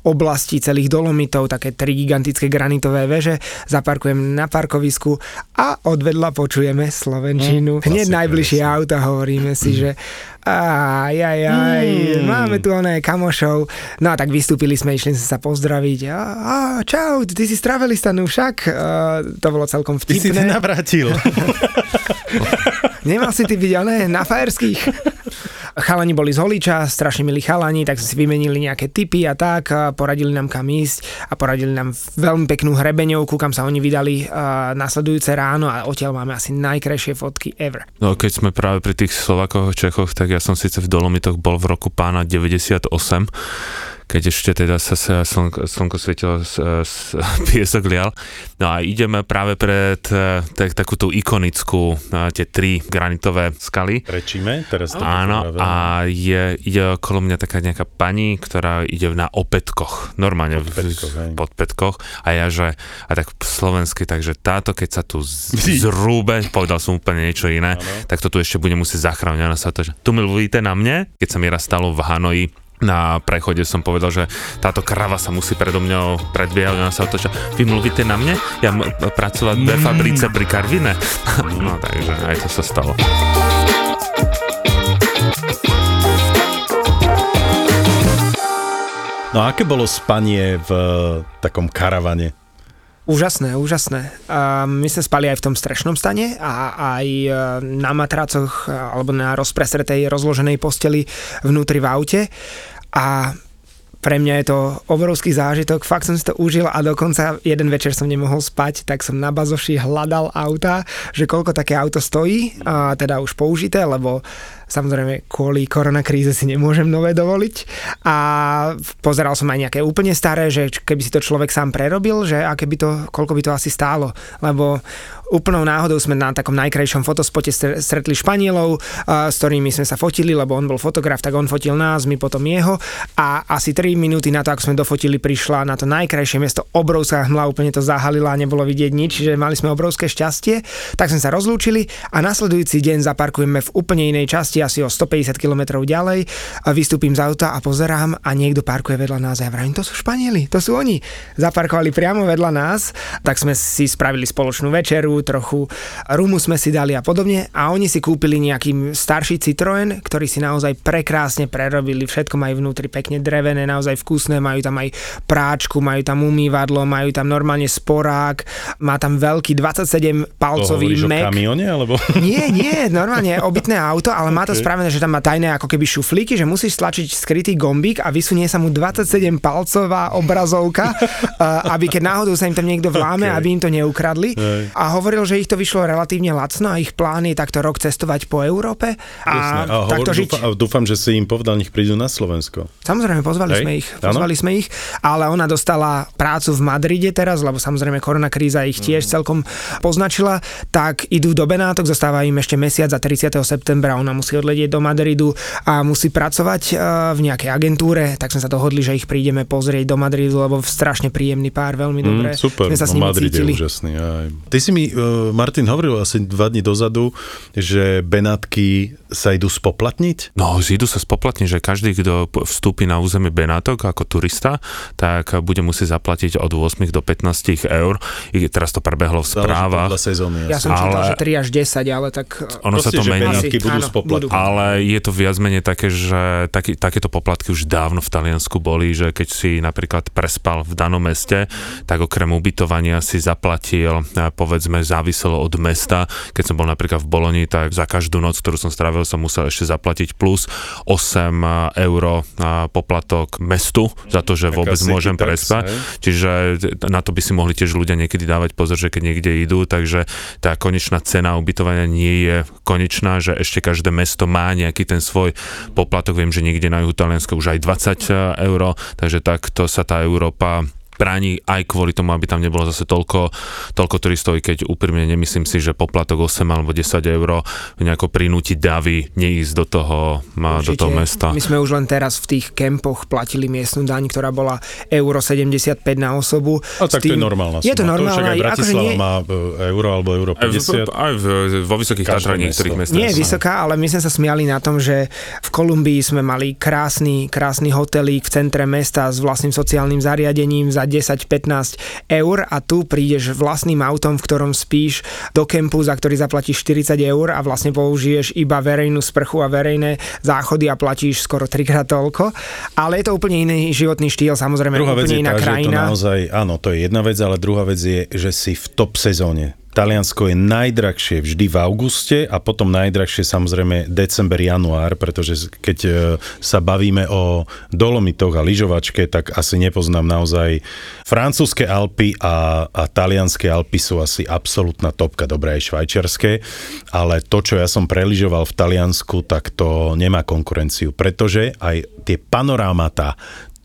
oblastí celých Dolomitov, také tri gigantické granitové veže. Zaparkujem na parkovisku a odvedla počujeme Slovenčinu. Hneď najbližšie auta hovoríme si, že aj, aj, aj, máme tu oné kamošov. No a tak vystúpili sme, išli sme sa pozdraviť. A, a čau, ty si stravelista, no však. A, to bolo celkom Ty si vtipné. nenavrátil. Nemal si ty byť oné na fajerských? Chalani boli z Holiča, strašne milí chalani, tak si vymenili nejaké tipy a tak, a poradili nám kam ísť a poradili nám veľmi peknú hrebeňovku, kam sa oni vydali a nasledujúce ráno a odtiaľ máme asi najkrajšie fotky ever. No keď sme práve pri tých Slovakoch, Čechoch, tak ja som síce v Dolomitoch bol v roku pána 98, keď ešte teda sa, sa slnko, slnko svietilo, s, s, piesok lial. No a ideme práve pred eh, tak, takú tú ikonickú, eh, tie tri granitové skaly. Rečíme? Teraz to Áno, práve- a je, ide okolo mňa taká nejaká pani, ktorá ide na opätkoch, normálne v- Podpätkoch, pod petkoch a ja, že, a tak slovensky, takže táto, keď sa tu z, zrúbe, povedal som úplne niečo iné, tak to tu ešte bude musieť zachrániť. Ona sa to, že tu mluvíte na mne, keď sa mi raz stalo v Hanoji, na prechode som povedal, že táto krava sa musí predo mňou predbiehať, ona sa otočila, vy mluvíte na mne? Ja m- pracovať ve fabrice pri Karvine. no takže aj to sa stalo. No a aké bolo spanie v takom karavane? Úžasné, úžasné. My sme spali aj v tom strešnom stane a aj e, na matracoch e, alebo na rozpresretej rozloženej posteli vnútri v aute. A pre mňa je to obrovský zážitok, fakt som si to užil a dokonca jeden večer som nemohol spať, tak som na bazoši hľadal auta, že koľko také auto stojí, a teda už použité, lebo samozrejme kvôli koronakríze si nemôžem nové dovoliť. A pozeral som aj nejaké úplne staré, že keby si to človek sám prerobil, že aké by to, koľko by to asi stálo, lebo úplnou náhodou sme na takom najkrajšom fotospote stre- stretli Španielov, s ktorými sme sa fotili, lebo on bol fotograf, tak on fotil nás, my potom jeho. A asi 3 minúty na to, ako sme dofotili, prišla na to najkrajšie miesto, obrovská hmla, úplne to zahalila a nebolo vidieť nič, čiže mali sme obrovské šťastie, tak sme sa rozlúčili a nasledujúci deň zaparkujeme v úplne inej časti, asi o 150 km ďalej, a vystúpim z auta a pozerám a niekto parkuje vedľa nás a ja vravím, to sú Španieli, to sú oni. Zaparkovali priamo vedľa nás, tak sme si spravili spoločnú večeru, trochu rumu sme si dali a podobne a oni si kúpili nejaký starší Citroen, ktorý si naozaj prekrásne prerobili, všetko majú vnútri pekne drevené, naozaj vkusné, majú tam aj práčku, majú tam umývadlo, majú tam normálne sporák, má tam veľký 27 To palcový Mac. kamione, alebo? Nie, nie, normálne obytné auto, ale má to Okay. spravené, že tam má tajné ako keby šuflíky, že musíš stlačiť skrytý gombík a vysunie sa mu 27 palcová obrazovka, a aby keď náhodou sa im tam niekto vláme, Okay. aby im to neukradli. Hej. A hovoril, že ich to vyšlo relatívne lacno a ich plán je takto rok cestovať po Európe Jasné. a, A hovor, takto žiť. dúfam, a dúfam, že si im povedal, nech prídu na Slovensko. Samozrejme, pozvali Hej, sme ich, pozvali sme ich, ale ona dostala prácu v Madride teraz, lebo samozrejme korona kríza ich tiež Mhm. celkom poznačila, tak idú do Benátok, zostáva im ešte mesiac a 30. septembra ona musí odletieť do Madridu a musí pracovať eh, v nejakej agentúre, tak sme sa dohodli, že ich prídeme pozrieť do Madridu, lebo strašne príjemný pár, veľmi dobre. Mm, super, sme sa s no nimi Madrid cítili. je úžasný. Aj. Ty si mi, uh, Martin, hovoril asi dva dní dozadu, že Benátky sa idú spoplatniť? No, zídu sa spoplatne, že každý, kto vstúpi na územie Benátok ako turista, tak bude musieť zaplatiť od 8 do 15 eur. I teraz to prebehlo v správach. Sezóny. Ja jasné. som čítal, Ale- že 3 až 10, ale tak... eh, Ono sa Proste, to že mení. Benátky budú Áno, spoplatniť. Budú. Ale je to viac menej také, že taký, takéto poplatky už dávno v Taliansku boli, že keď si napríklad prespal v danom meste, tak okrem ubytovania si zaplatil, eh, povedzme, záviselo od mesta. Keď som bol napríklad v Boloni, tak za každú noc, ktorú som strávil, som musel ešte zaplatiť plus 8 eur poplatok mestu za to, že Taká vôbec city môžem tax, prespať. hej? Čiže na to by si mohli tiež ľudia niekedy dávať pozor, že keď niekde idú, takže tá konečná cena ubytovania nie je konečná, že ešte každé mesto má nejaký ten svoj poplatok. Viem, že niekde na juhu Talianska už aj 20 eur, takže takto sa tá Európa bráni aj kvôli tomu, aby tam nebolo zase toľko, toľko turistov, keď úprimne nemyslím si, že poplatok 8 alebo 10 eur nejako prinúti davy neísť do toho, ma- do toho mesta. My sme už len teraz v tých kempoch platili miestnu daň, ktorá bola euro 75 na osobu. A tak S to je normálna Je to suma. normálne. To aj akože Bratislava nie, má e, euro alebo euro Aj, v, 50. aj v, vo Vysokých Tatrách niektorých mestách. nie je vysoká, ale my sme sa smiali na tom, že v Kolumbii sme mali krásny, krásny hotelík v centre mesta s vlastným sociálnym zariadením za 10-15 eur a tu prídeš vlastným autom, v ktorom spíš do kempu, za ktorý zaplatíš 40 eur a vlastne použiješ iba verejnú sprchu a verejné záchody a platíš skoro trikrát toľko. Ale je to úplne iný životný štýl, samozrejme Druhá vec úplne je iná tá, že je to krajina. naozaj, áno, to je jedna vec, ale druhá vec je, že si v top sezóne. Taliansko je najdrahšie vždy v auguste a potom najdrahšie samozrejme december, január, pretože keď e, sa bavíme o Dolomitoch a lyžovačke, tak asi nepoznám naozaj francúzske Alpy a, a talianské Alpy sú asi absolútna topka, dobré aj švajčiarske, ale to, čo ja som preližoval v Taliansku, tak to nemá konkurenciu, pretože aj tie panorámata,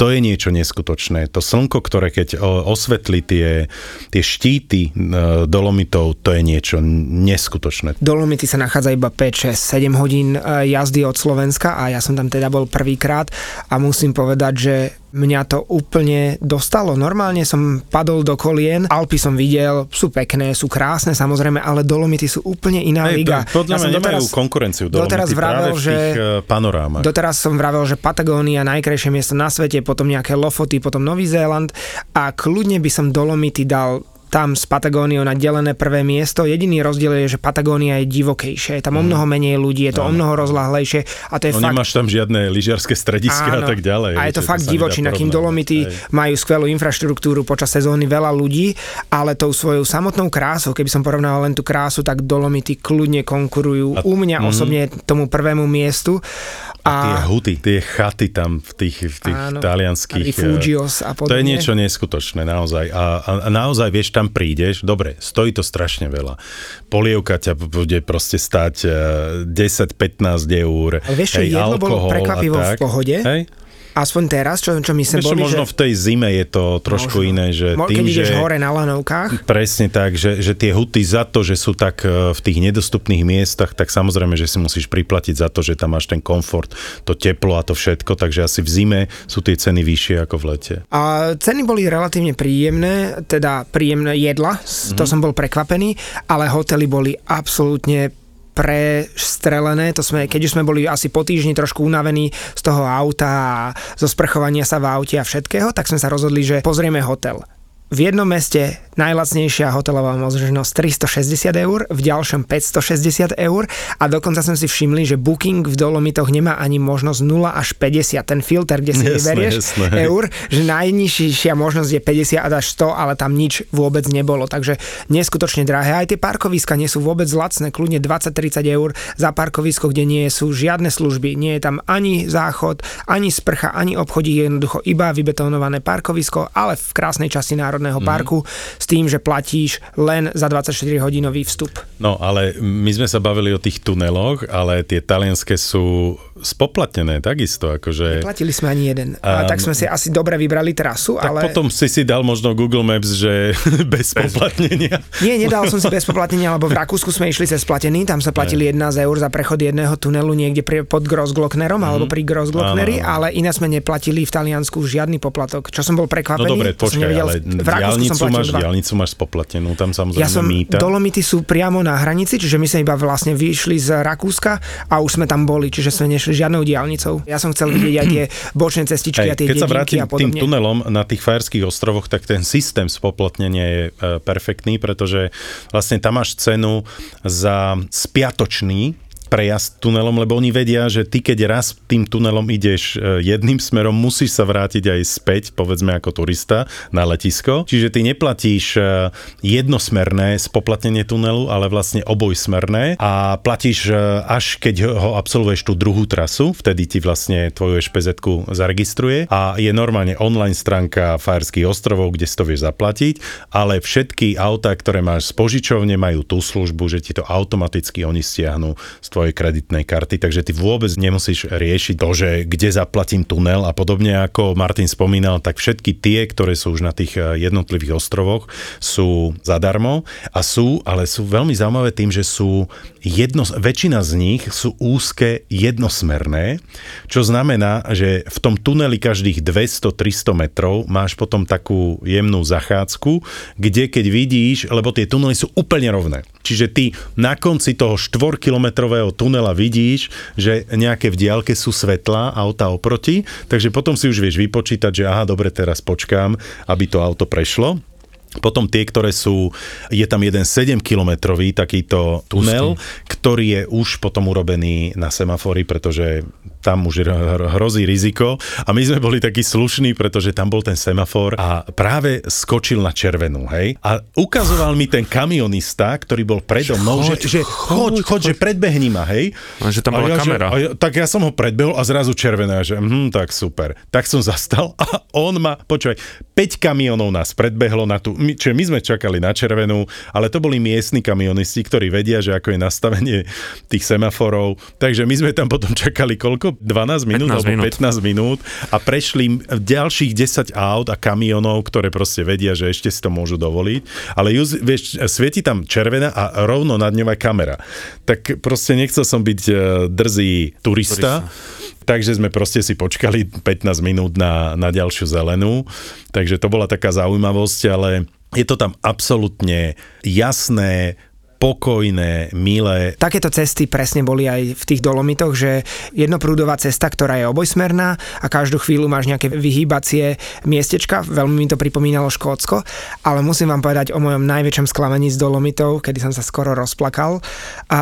to je niečo neskutočné. To slnko, ktoré keď o, osvetlí tie, tie štíty e, dolomitov, to je niečo neskutočné. Dolomity sa nachádza iba 5, 6, 7 hodín e, jazdy od Slovenska a ja som tam teda bol prvýkrát a musím povedať, že mňa to úplne dostalo. Normálne som padol do kolien, Alpy som videl, sú pekné, sú krásne samozrejme, ale Dolomity sú úplne iná Hej, liga. Podľa mňa nemajú konkurenciu doteraz Dolomity vravel, práve v že, tých e, panorámach. Doteraz som vravel, že Patagónia najkrajšie miesto na svete, potom nejaké Lofoty, potom Nový Zéland a kľudne by som Dolomity dal tam s Patagóniou na delené prvé miesto. Jediný rozdiel je, že Patagónia je divokejšia, je tam o mnoho menej ľudí, je to o mnoho rozlahlejšie a to je no fakt... nemáš tam žiadne lyžiarske strediska a tak ďalej. A je to viete, fakt divočina, kým. Dolomity Hej. majú skvelú infraštruktúru počas sezóny, veľa ľudí, ale tou svojou samotnou krásou, keby som porovnal len tú krásu, tak Dolomity kľudne konkurujú A- u mňa mhm. osobne tomu prvému miestu. Tie huty, tie chaty tam v tých, v tých Áno. talianských... Rifugios a To podobne. je niečo neskutočné, naozaj. A, a, a naozaj, vieš, tam prídeš, dobre, stojí to strašne veľa. Polievka ťa bude proste stať eh, 10-15 eur. Ale vieš hej, jedlo bolo alkohol a prekvapivo v pohode. Hej? Aspoň teraz, čo, čo my sme boli, možno že... v tej zime je to trošku Možno. iné, že Mo- tým, keď ideš že... hore na lanovkách, Presne tak, že, že tie huty za to, že sú tak e, v tých nedostupných miestach, tak samozrejme, že si musíš priplatiť za to, že tam máš ten komfort, to teplo a to všetko, takže asi v zime sú tie ceny vyššie ako v lete. A ceny boli relatívne príjemné, teda príjemné jedla, mm-hmm. to som bol prekvapený, ale hotely boli absolútne prestrelené, to sme, keď už sme boli asi po týždni trošku unavení z toho auta a zo sprchovania sa v aute a všetkého, tak sme sa rozhodli, že pozrieme hotel. V jednom meste najlacnejšia hotelová možnosť 360 eur, v ďalšom 560 eur a dokonca sme si všimli, že Booking v Dolomitoch nemá ani možnosť 0 až 50, ten filter, kde si Jasné, vyberieš jasné. eur, že najnižšia možnosť je 50 až 100, ale tam nič vôbec nebolo, takže neskutočne drahé. Aj tie parkoviska nie sú vôbec lacné, kľudne 20-30 eur za parkovisko, kde nie sú žiadne služby, nie je tam ani záchod, ani sprcha, ani obchodík, jednoducho iba vybetonované parkovisko, ale v krásnej časti Národného parku s tým, že platíš len za 24-hodinový vstup. No, ale my sme sa bavili o tých tuneloch, ale tie talianské sú spoplatnené takisto, akože... Platili sme ani jeden. A Um, tak sme si asi dobre vybrali trasu, Tak ale... potom si si dal možno Google Maps, že bez poplatnenia. Nie, nedal som si bez poplatnenia, lebo v Rakúsku sme išli cez platený, tam sa platili 1 z eur za prechod jedného tunelu niekde pri, pod Grossglocknerom mm. alebo pri Grossglockneri, ale iné sme neplatili v Taliansku žiadny poplatok. Čo som bol No prekvapený, dobre, to som počkaj, nevedel. ale v Rakúsku som platil máš, dva. diálnicu máš spoplatnenú, tam samozrejme Ja som, mýta. Dolomity sú priamo na hranici, čiže my sme iba vlastne vyšli z Rakúska a už sme tam boli, čiže sme nešli žiadnou diálnicou. Ja som chcel vidieť aj tie bočné cestičky a tie keď sa vrátim a tým tunelom na tých Fajerských ostrovoch, tak ten systém spoplatnenia je e, perfektný, pretože vlastne tam máš cenu za spiatočný prejazd tunelom, lebo oni vedia, že ty keď raz tým tunelom ideš e, jedným smerom, musíš sa vrátiť aj späť, povedzme ako turista na letisko. Čiže ty neplatíš e, jednosmerné spoplatnenie tunelu, ale vlastne obojsmerné a platíš e, až keď ho absolvuješ tú druhú trasu, vtedy ti vlastne tvoju špz zaregistruje a je normálne online stránka Fajerských ostrovov, kde si to vieš zaplatiť, ale všetky autá, ktoré máš z požičovne, majú tú službu, že ti to automaticky oni stiahnu z tvojej kreditnej karty, takže ty vôbec nemusíš riešiť to, že kde zaplatím tunel a podobne ako Martin spomínal, tak všetky tie, ktoré sú už na tých eh, jednotlivých ostrovoch, sú zadarmo a sú, ale sú veľmi zaujímavé tým, že sú jedno, väčšina z nich sú úzke jednosmerné, čo znamená, že v tom tuneli každých 200-300 metrov máš potom takú jemnú zachádzku, kde keď vidíš, lebo tie tunely sú úplne rovné. Čiže ty na konci toho 4-kilometrového tunela vidíš, že nejaké v diálke sú svetlá auta oproti, takže potom si už vieš vypočítať, že aha, dobre, teraz počkám, aby to auto prešlo. Potom tie, ktoré sú, je tam jeden 7-kilometrový takýto tunel, ktorý je už potom urobený na semafory, pretože tam už hrozí riziko. A my sme boli takí slušní, pretože tam bol ten semafor a práve skočil na červenú, hej. A ukazoval mi ten kamionista, ktorý bol predo mnou, že, že choď, choď, že predbehni ma, hej. A že tam bola ja, kamera. Že, a ja, tak ja som ho predbehol a zrazu červená, že hm, tak super. Tak som zastal a on ma, počúvaj, 5 kamionov nás predbehlo na tú, my, čiže my sme čakali na červenú, ale to boli miestni kamionisti, ktorí vedia, že ako je nastavenie tých semaforov. Takže my sme tam potom čakali koľko? 12 minút 15 alebo minút. 15 minút a prešli ďalších 10 aut a kamionov, ktoré proste vedia, že ešte si to môžu dovoliť. Ale just, vieš, svieti tam červená a rovno nad ňou aj kamera. Tak proste nechcel som byť e, drzý turista. Takže sme proste si počkali 15 minút na, na ďalšiu zelenú. Takže to bola taká zaujímavosť, ale je to tam absolútne jasné, pokojné, milé. Takéto cesty presne boli aj v tých Dolomitoch, že jednoprúdová cesta, ktorá je obojsmerná a každú chvíľu máš nejaké vyhýbacie miestečka, veľmi mi to pripomínalo Škótsko, ale musím vám povedať o mojom najväčšom sklamaní z Dolomitov, kedy som sa skoro rozplakal. A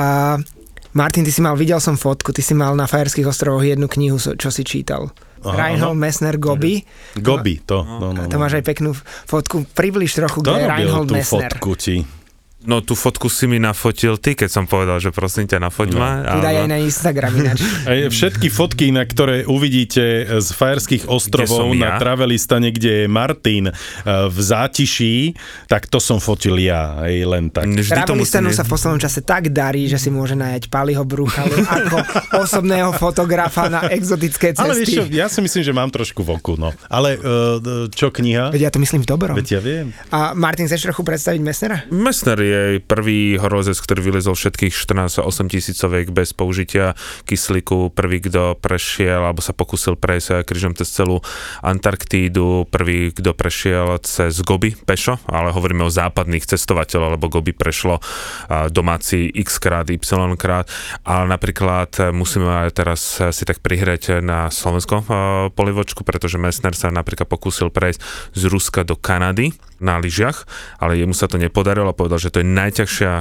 Martin, ty si mal, videl som fotku, ty si mal na Fajerských ostrovoch jednu knihu, čo si čítal. Aha, Reinhold aha. Messner Gobi. Gobi, to. No, no, To no. máš aj peknú fotku. Približ trochu, kde je Reinhold tú Messner. fotku ti? No tú fotku si mi nafotil ty, keď som povedal, že prosím ťa, nafoť ma. Ty daj aj na Instagram ináč. Všetky fotky, na ktoré uvidíte z Fajerských ostrovov na ja? Travelistane, kde je Martin eh, v zátiší, tak to som fotil ja, aj len tak. Travelistanu sa v poslednom čase tak darí, že si môže najať Paliho Bruchalu ako osobného fotografa na exotické cesty. Ale vieš čo, ja si myslím, že mám trošku v oku, no. Ale uh, čo kniha? Veď ja to myslím v dobrom. Veď ja viem. A Martin, chceš trochu predstaviť Messnera? Messner je prvý horolezec, ktorý vylezol všetkých 14 a 8 tisícoviek bez použitia kyslíku, prvý, kto prešiel alebo sa pokusil prejsť krížom cez celú Antarktídu, prvý, kto prešiel cez Gobi pešo, ale hovoríme o západných cestovateľov, lebo Gobi prešlo domáci x krát, y krát, ale napríklad musíme teraz si tak prihreť na Slovensko polivočku, pretože Messner sa napríklad pokúsil prejsť z Ruska do Kanady na lyžiach, ale jemu sa to nepodarilo a povedal, že to je najťažšia,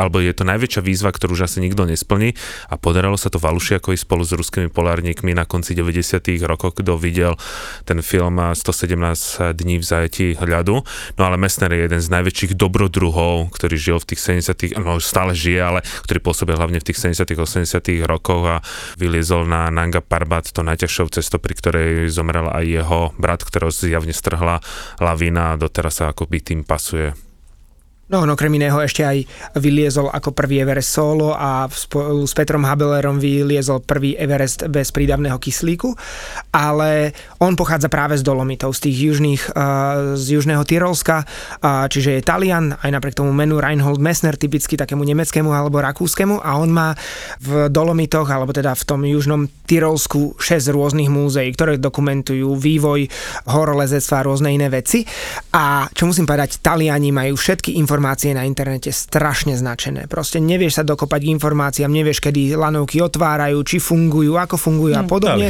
alebo je to najväčšia výzva, ktorú už asi nikto nesplní a podarilo sa to Valušiakovi spolu s ruskými polárnikmi na konci 90. rokov, kto videl ten film e, 117 dní v zajetí hľadu. No ale Messner je jeden z najväčších dobrodruhov, ktorý žil v tých 70. no stále žije, ale ktorý pôsobil hlavne v tých 70. 80. rokoch a vyliezol na Nanga Parbat, to najťažšou cestou, pri ktorej zomrel aj jeho brat, ktorého zjavne strhla lavína a doteraz sa akoby tým pasuje. No, on okrem iného ešte aj vyliezol ako prvý Everest solo a spolu s Petrom Habelerom vyliezol prvý Everest bez prídavného kyslíku, ale on pochádza práve z Dolomitov, z tých južných, uh, z južného Tyrolska, čiže je Talian, aj napriek tomu menu Reinhold Messner, typicky takému nemeckému alebo rakúskému a on má v Dolomitoch, alebo teda v tom južnom Tyrolsku 6 rôznych múzeí, ktoré dokumentujú vývoj horolezectva a rôzne iné veci. A čo musím povedať, Taliani majú všetky informácie na internete strašne značené. Proste nevieš sa dokopať k informáciám, nevieš, kedy lanovky otvárajú, či fungujú, ako fungujú a Hm, podobne.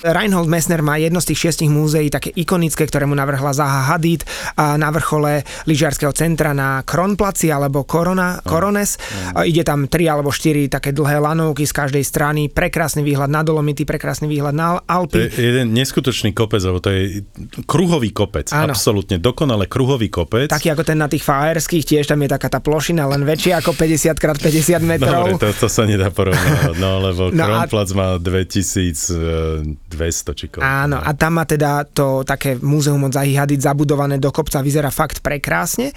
Reinhold Messner má jedno z tých šiestich múzeí, také ikonické, ktoré mu navrhla Zaha Hadid na vrchole lyžiarského centra na Kronplaci alebo Korona, Korones. A Ide tam tri alebo štyri také dlhé lanovky z každej strany, prekrásny výhľad na Dolomity, prekrásny výhľad na To Alpy. je jeden neskutočný kopec, lebo to je kruhový kopec. Áno. Absolútne dokonale kruhový kopec. Taký ako ten na tých fajerských, tiež tam je taká tá plošina, len väčšia ako 50 x 50 metrov. Dobre, to, to sa nedá porovnávať, no lebo No no a- Kronplatz má 2200 či koľko. Áno, a tam má teda to také múzeum od Zahy Hadid zabudované do kopca, vyzerá fakt prekrásne.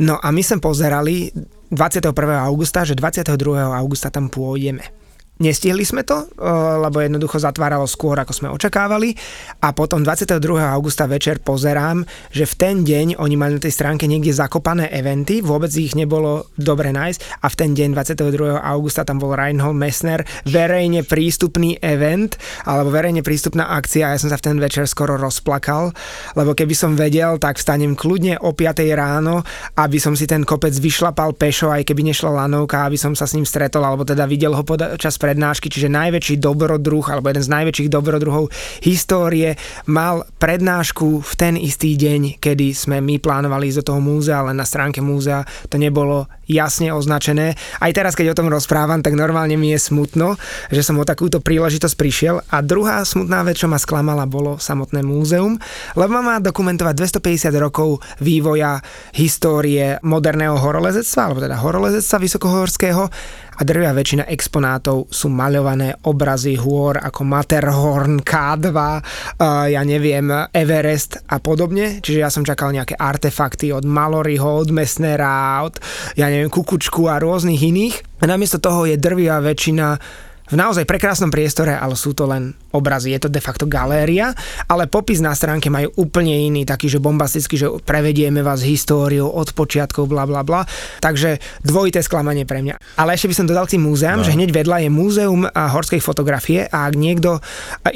No a my sme pozerali 21. augusta, že 22. augusta tam pôjdeme. Nestihli sme to, eh, lebo jednoducho zatváralo skôr, ako sme očakávali. A potom 22. augusta večer pozerám, že v ten deň oni mali na tej stránke niekde zakopané eventy, vôbec ich nebolo dobre nájsť a v ten deň 22. augusta tam bol Reinhold Messner, verejne prístupný event, alebo verejne prístupná akcia ja som sa v ten večer skoro rozplakal, lebo keby som vedel, tak vstanem kľudne o 5 ráno, aby som si ten kopec vyšlapal pešo, aj keby nešla lanovka, aby som sa s ním stretol, alebo teda videl ho počas prednášky, čiže najväčší dobrodruh, alebo jeden z najväčších dobrodruhov histórie, mal prednášku v ten istý deň, kedy sme my plánovali ísť do toho múzea, ale na stránke múzea to nebolo jasne označené. Aj teraz, keď o tom rozprávam, tak normálne mi je smutno, že som o takúto príležitosť prišiel. A druhá smutná vec, čo ma sklamala, bolo samotné múzeum, lebo má dokumentovať 250 rokov vývoja histórie moderného horolezectva, alebo teda horolezectva vysokohorského a drvia väčšina exponátov sú maľované obrazy hôr ako Matterhorn, K2, uh, ja neviem, Everest a podobne. Čiže ja som čakal nejaké artefakty od Maloryho, od Messnera, od ja neviem, Kukučku a rôznych iných. A namiesto toho je drvia väčšina v naozaj prekrásnom priestore, ale sú to len obrazy, je to de facto galéria, ale popis na stránke majú úplne iný, taký, že bombastický, že prevedieme vás históriou od počiatkov, bla bla bla. Takže dvojité sklamanie pre mňa. Ale ešte by som dodal k tým múzeám, no. že hneď vedľa je múzeum horskej fotografie a ak niekto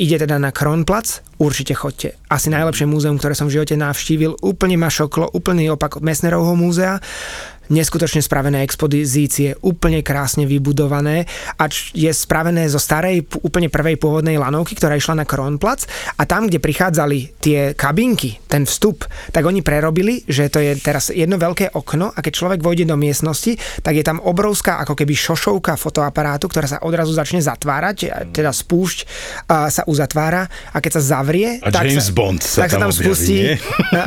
ide teda na Kronplatz, určite chodte. Asi najlepšie múzeum, ktoré som v živote navštívil, úplne ma šoklo, úplný opak Messnerovho múzea neskutočne spravené expozície, úplne krásne vybudované a je spravené zo starej, úplne prvej pôvodnej lanovky, ktorá išla na Kronplatz a tam, kde prichádzali tie kabinky, ten vstup, tak oni prerobili, že to je teraz jedno veľké okno a keď človek vojde do miestnosti, tak je tam obrovská ako keby šošovka fotoaparátu, ktorá sa odrazu začne zatvárať, teda spúšť a sa uzatvára a keď sa zavrie, a tak, James sa, Bond sa tak sa tam objaví, spustí nie?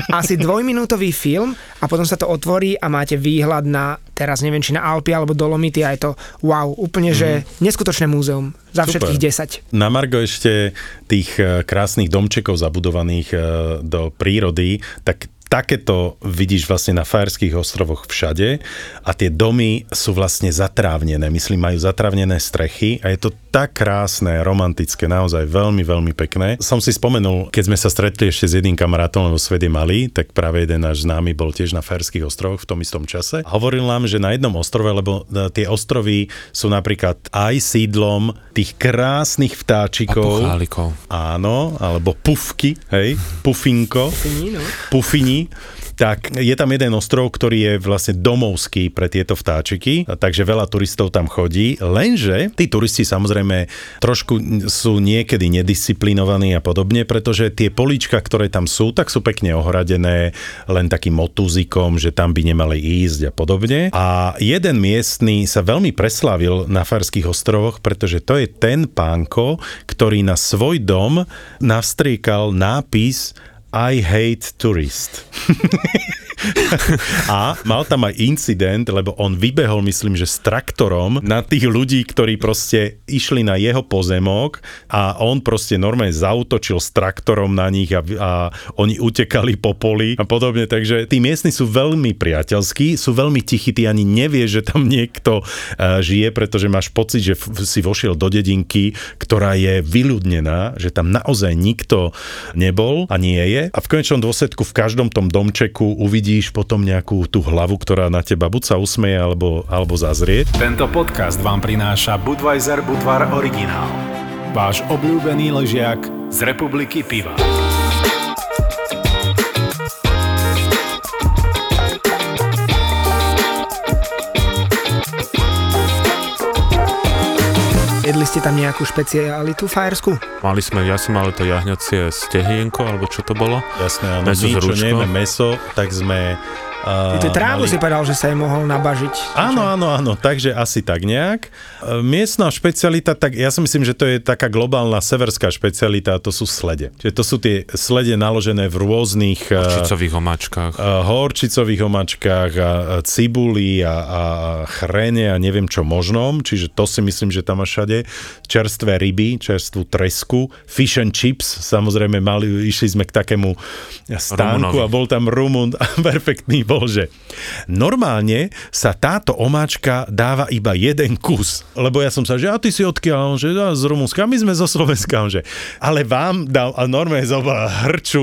asi dvojminútový film a potom sa to otvorí a máte výhľad na teraz neviem, či na Alpy alebo Dolomity a je to wow, úplne, mm. že neskutočné múzeum za Super. všetkých 10. Na Margo ešte tých eh, krásnych domčekov zabudovaných eh, do prírody, tak takéto vidíš vlastne na Fajerských ostrovoch všade a tie domy sú vlastne zatrávnené, myslím, majú zatrávnené strechy a je to tak krásne, romantické, naozaj veľmi, veľmi pekné. Som si spomenul, keď sme sa stretli ešte s jedným kamarátom, lebo svet je malý, tak práve jeden náš známy bol tiež na Fajerských ostrovoch v tom istom čase. Hovoril nám, že na jednom ostrove, lebo e, tie ostrovy sú napríklad aj sídlom tých krásnych vtáčikov. Puchálikov. Áno, alebo pufky, hej, pufinko. Pufini, no. Pufini, tak je tam jeden ostrov, ktorý je vlastne domovský pre tieto vtáčiky, takže veľa turistov tam chodí, lenže tí turisti samozrejme trošku sú niekedy nedisciplinovaní a podobne, pretože tie políčka, ktoré tam sú, tak sú pekne ohradené len takým motúzikom, že tam by nemali ísť a podobne. A jeden miestný sa veľmi preslávil na Farských ostrovoch, pretože to je ten pánko, ktorý na svoj dom navstriekal nápis I hate tourist. a mal tam aj incident, lebo on vybehol, myslím, že s traktorom na tých ľudí, ktorí proste išli na jeho pozemok a on proste normálne zautočil s traktorom na nich a, a oni utekali po poli a podobne. Takže tí miestni sú veľmi priateľskí, sú veľmi tichí, ty ani nevie, že tam niekto uh, žije, pretože máš pocit, že si vošiel do dedinky, ktorá je vyľudnená, že tam naozaj nikto nebol a nie je. A v konečnom dôsledku v každom tom domčeku uvidíš potom nejakú tú hlavu, ktorá na teba buď sa usmeje, alebo, alebo zazrie. Tento podcast vám prináša Budweiser Budvar Originál. Váš obľúbený ležiak z republiky piva. Jedli ste tam nejakú špecialitu fajersku? Mali sme, ja som mal to jahňacie stehienko, alebo čo to bolo? Jasné, áno, my, čo nevieme meso, tak sme... Uh, Ty trávu si povedal, že sa jej mohol nabažiť. Áno, áno, áno, takže asi tak nejak. E, Miestna špecialita, tak ja si myslím, že to je taká globálna severská špecialita, to sú slede. Čiže to sú tie slede naložené v rôznych... e, Čicových omáčkach. a horčicových omačkách a a cibuli a, a chrene a neviem čo možnom, čiže to si myslím, že tam má všade. Čerstvé ryby, čerstvú tresku, fish and chips, samozrejme mali, išli sme k takému stánku Rumunovi. a bol tam Rumun, perfektný bol, že normálne sa táto omáčka dáva iba jeden kus. Lebo ja som sa, že a ty si odkiaľ? On, že ja z Rumunska, my sme zo Slovenska. On, že, ale vám dal, a normálne zobral hrču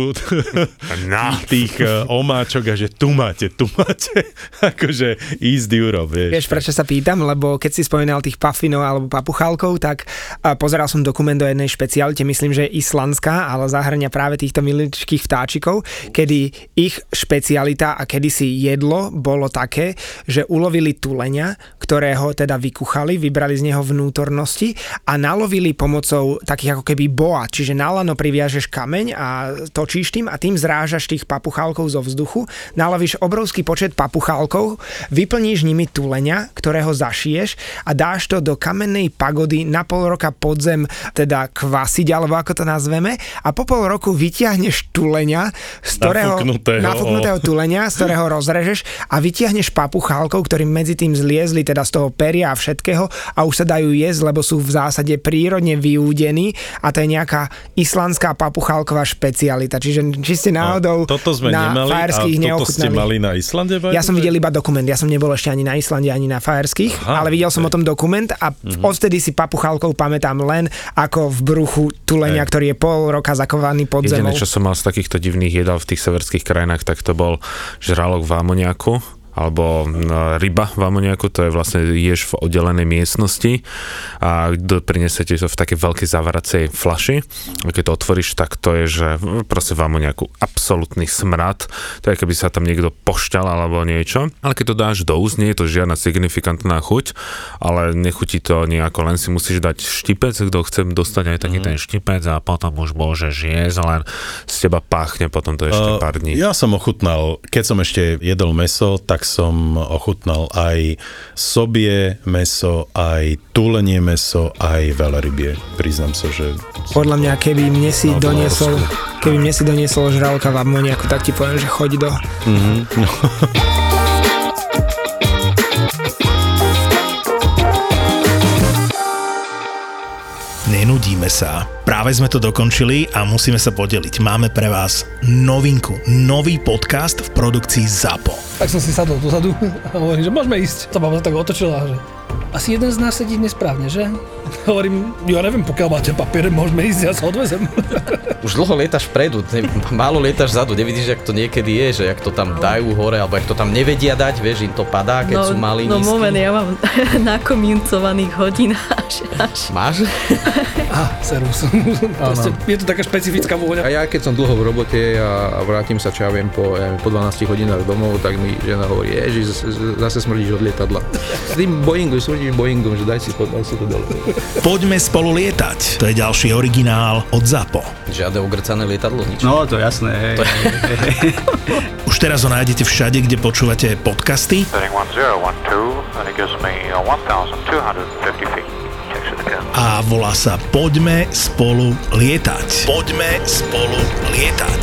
No. tých e, omáčok a že tu máte, tu máte. akože East Europe, vieš. Vieš, prečo sa pýtam? Lebo keď si spomínal tých pafinov alebo papuchálkov, tak pozeral som dokument do jednej špecialite, myslím, že je islandská, ale zahrania práve týchto miličkých vtáčikov, kedy ich špecialita a kedysi jedlo bolo také, že ulovili tuleňa, ktorého teda vykuchali, vybrali z neho vnútornosti a nalovili pomocou takých ako keby boa, čiže na lano priviažeš kameň a točíš tým a tým zrážaš tých papuchálkov zo vzduchu, nalovíš obrovský počet papuchálkov, vyplníš nimi tuleňa, ktorého zašiješ a dáš to do kamennej pagody na pol roka podzem teda kvasiť, alebo ako to nazveme a po pol roku vytiahneš tuleňa, z ktorého, Nafúknutého. nafúknutého tuleňa, z ktorého rozrežeš a vytiahneš papuchálkov, ktorí medzi tým zliezli teda z toho peria a všetkého a už sa dajú jesť, lebo sú v zásade prírodne vyúdení a to je nejaká islandská papuchálková špecialita. Čiže či ste náhodou Toto sme na nemali a Fajerských toto ste mali na Islande? by Ja som videl iba dokument, ja som nebol ešte ani na Islande, ani na Fajerských, Aha, ale videl som ok. o tom dokument a Mhm. odvtedy si papuchálkov pamätám len ako v bruchu tulenia, Hej. ktorý je pol roka zakovaný pod zemou. Jediné, čo som mal z takýchto divných jedál v tých severských krajinách, tak to bol žralok v amoniaku alebo mm, ryba v amoniaku, to je vlastne ješ v oddelenej miestnosti a prinesete to v takej veľkej zavaracej flaši. A Keď to otvoríš, tak to je, že mm, proste v amoniaku absolútny smrad, to je keby sa tam niekto pošťal alebo niečo. Ale keď to dáš do úst, nie je to žiadna signifikantná chuť, ale nechutí to nejako, len si musíš dať štipec, kto chce dostať aj taký ten štipec a potom už môžeš jesť, len z teba páchne potom to ešte Uh, pár dní. Ja som ochutnal, keď som ešte jedol meso, tak som ochutnal aj sobie meso, aj tulenie meso, aj veľrybie. Priznám sa, že... Podľa mňa, keby mne si doniesol, keby mne si doniesol žralka v amoniaku, tak ti poviem, že choď do... Mhm, Nenudíme sa. Práve sme to dokončili a musíme sa podeliť. Máme pre vás novinku, nový podcast v produkcii ZAPO. Tak som si sadol dozadu a hovorím, že môžeme ísť. To sa tak otočila, že asi jeden z nás sedí nesprávne, že? Hovorím, ja neviem, pokiaľ máte papiere, môžeme ísť, ja sa odvezem. Už dlho lietaš vpredu, ne, málo lietaš zadu, nevidíš, jak to niekedy je, že jak to tam dajú hore, alebo jak to tam nevedia dať, vieš, im to padá, keď sú malí, no nízky. moment, ja mám nakomincovaných hodín až, až. Máš? Á, servus. Proste, je to taká špecifická vôňa. A ja keď som dlho v robote a, vrátim sa, čo ja viem, po, ja neviem, po 12 hodinách domov, tak mi žena hovorí, ježiš, z- zase smrdíš od lietadla. S tým Boeingu, smrdíš Boeingom, že daj si to, daj si to dole. Poďme spolu lietať. To je ďalší originál od ZAPO. Žiadne ugrcané lietadlo, nič. No, to jasné, hej. Už teraz ho nájdete všade, kde počúvate podcasty Setting 1012, and it gives me uh, 1,250 feet. Checks it again. a volá sa Poďme spolu lietať. Poďme spolu lietať.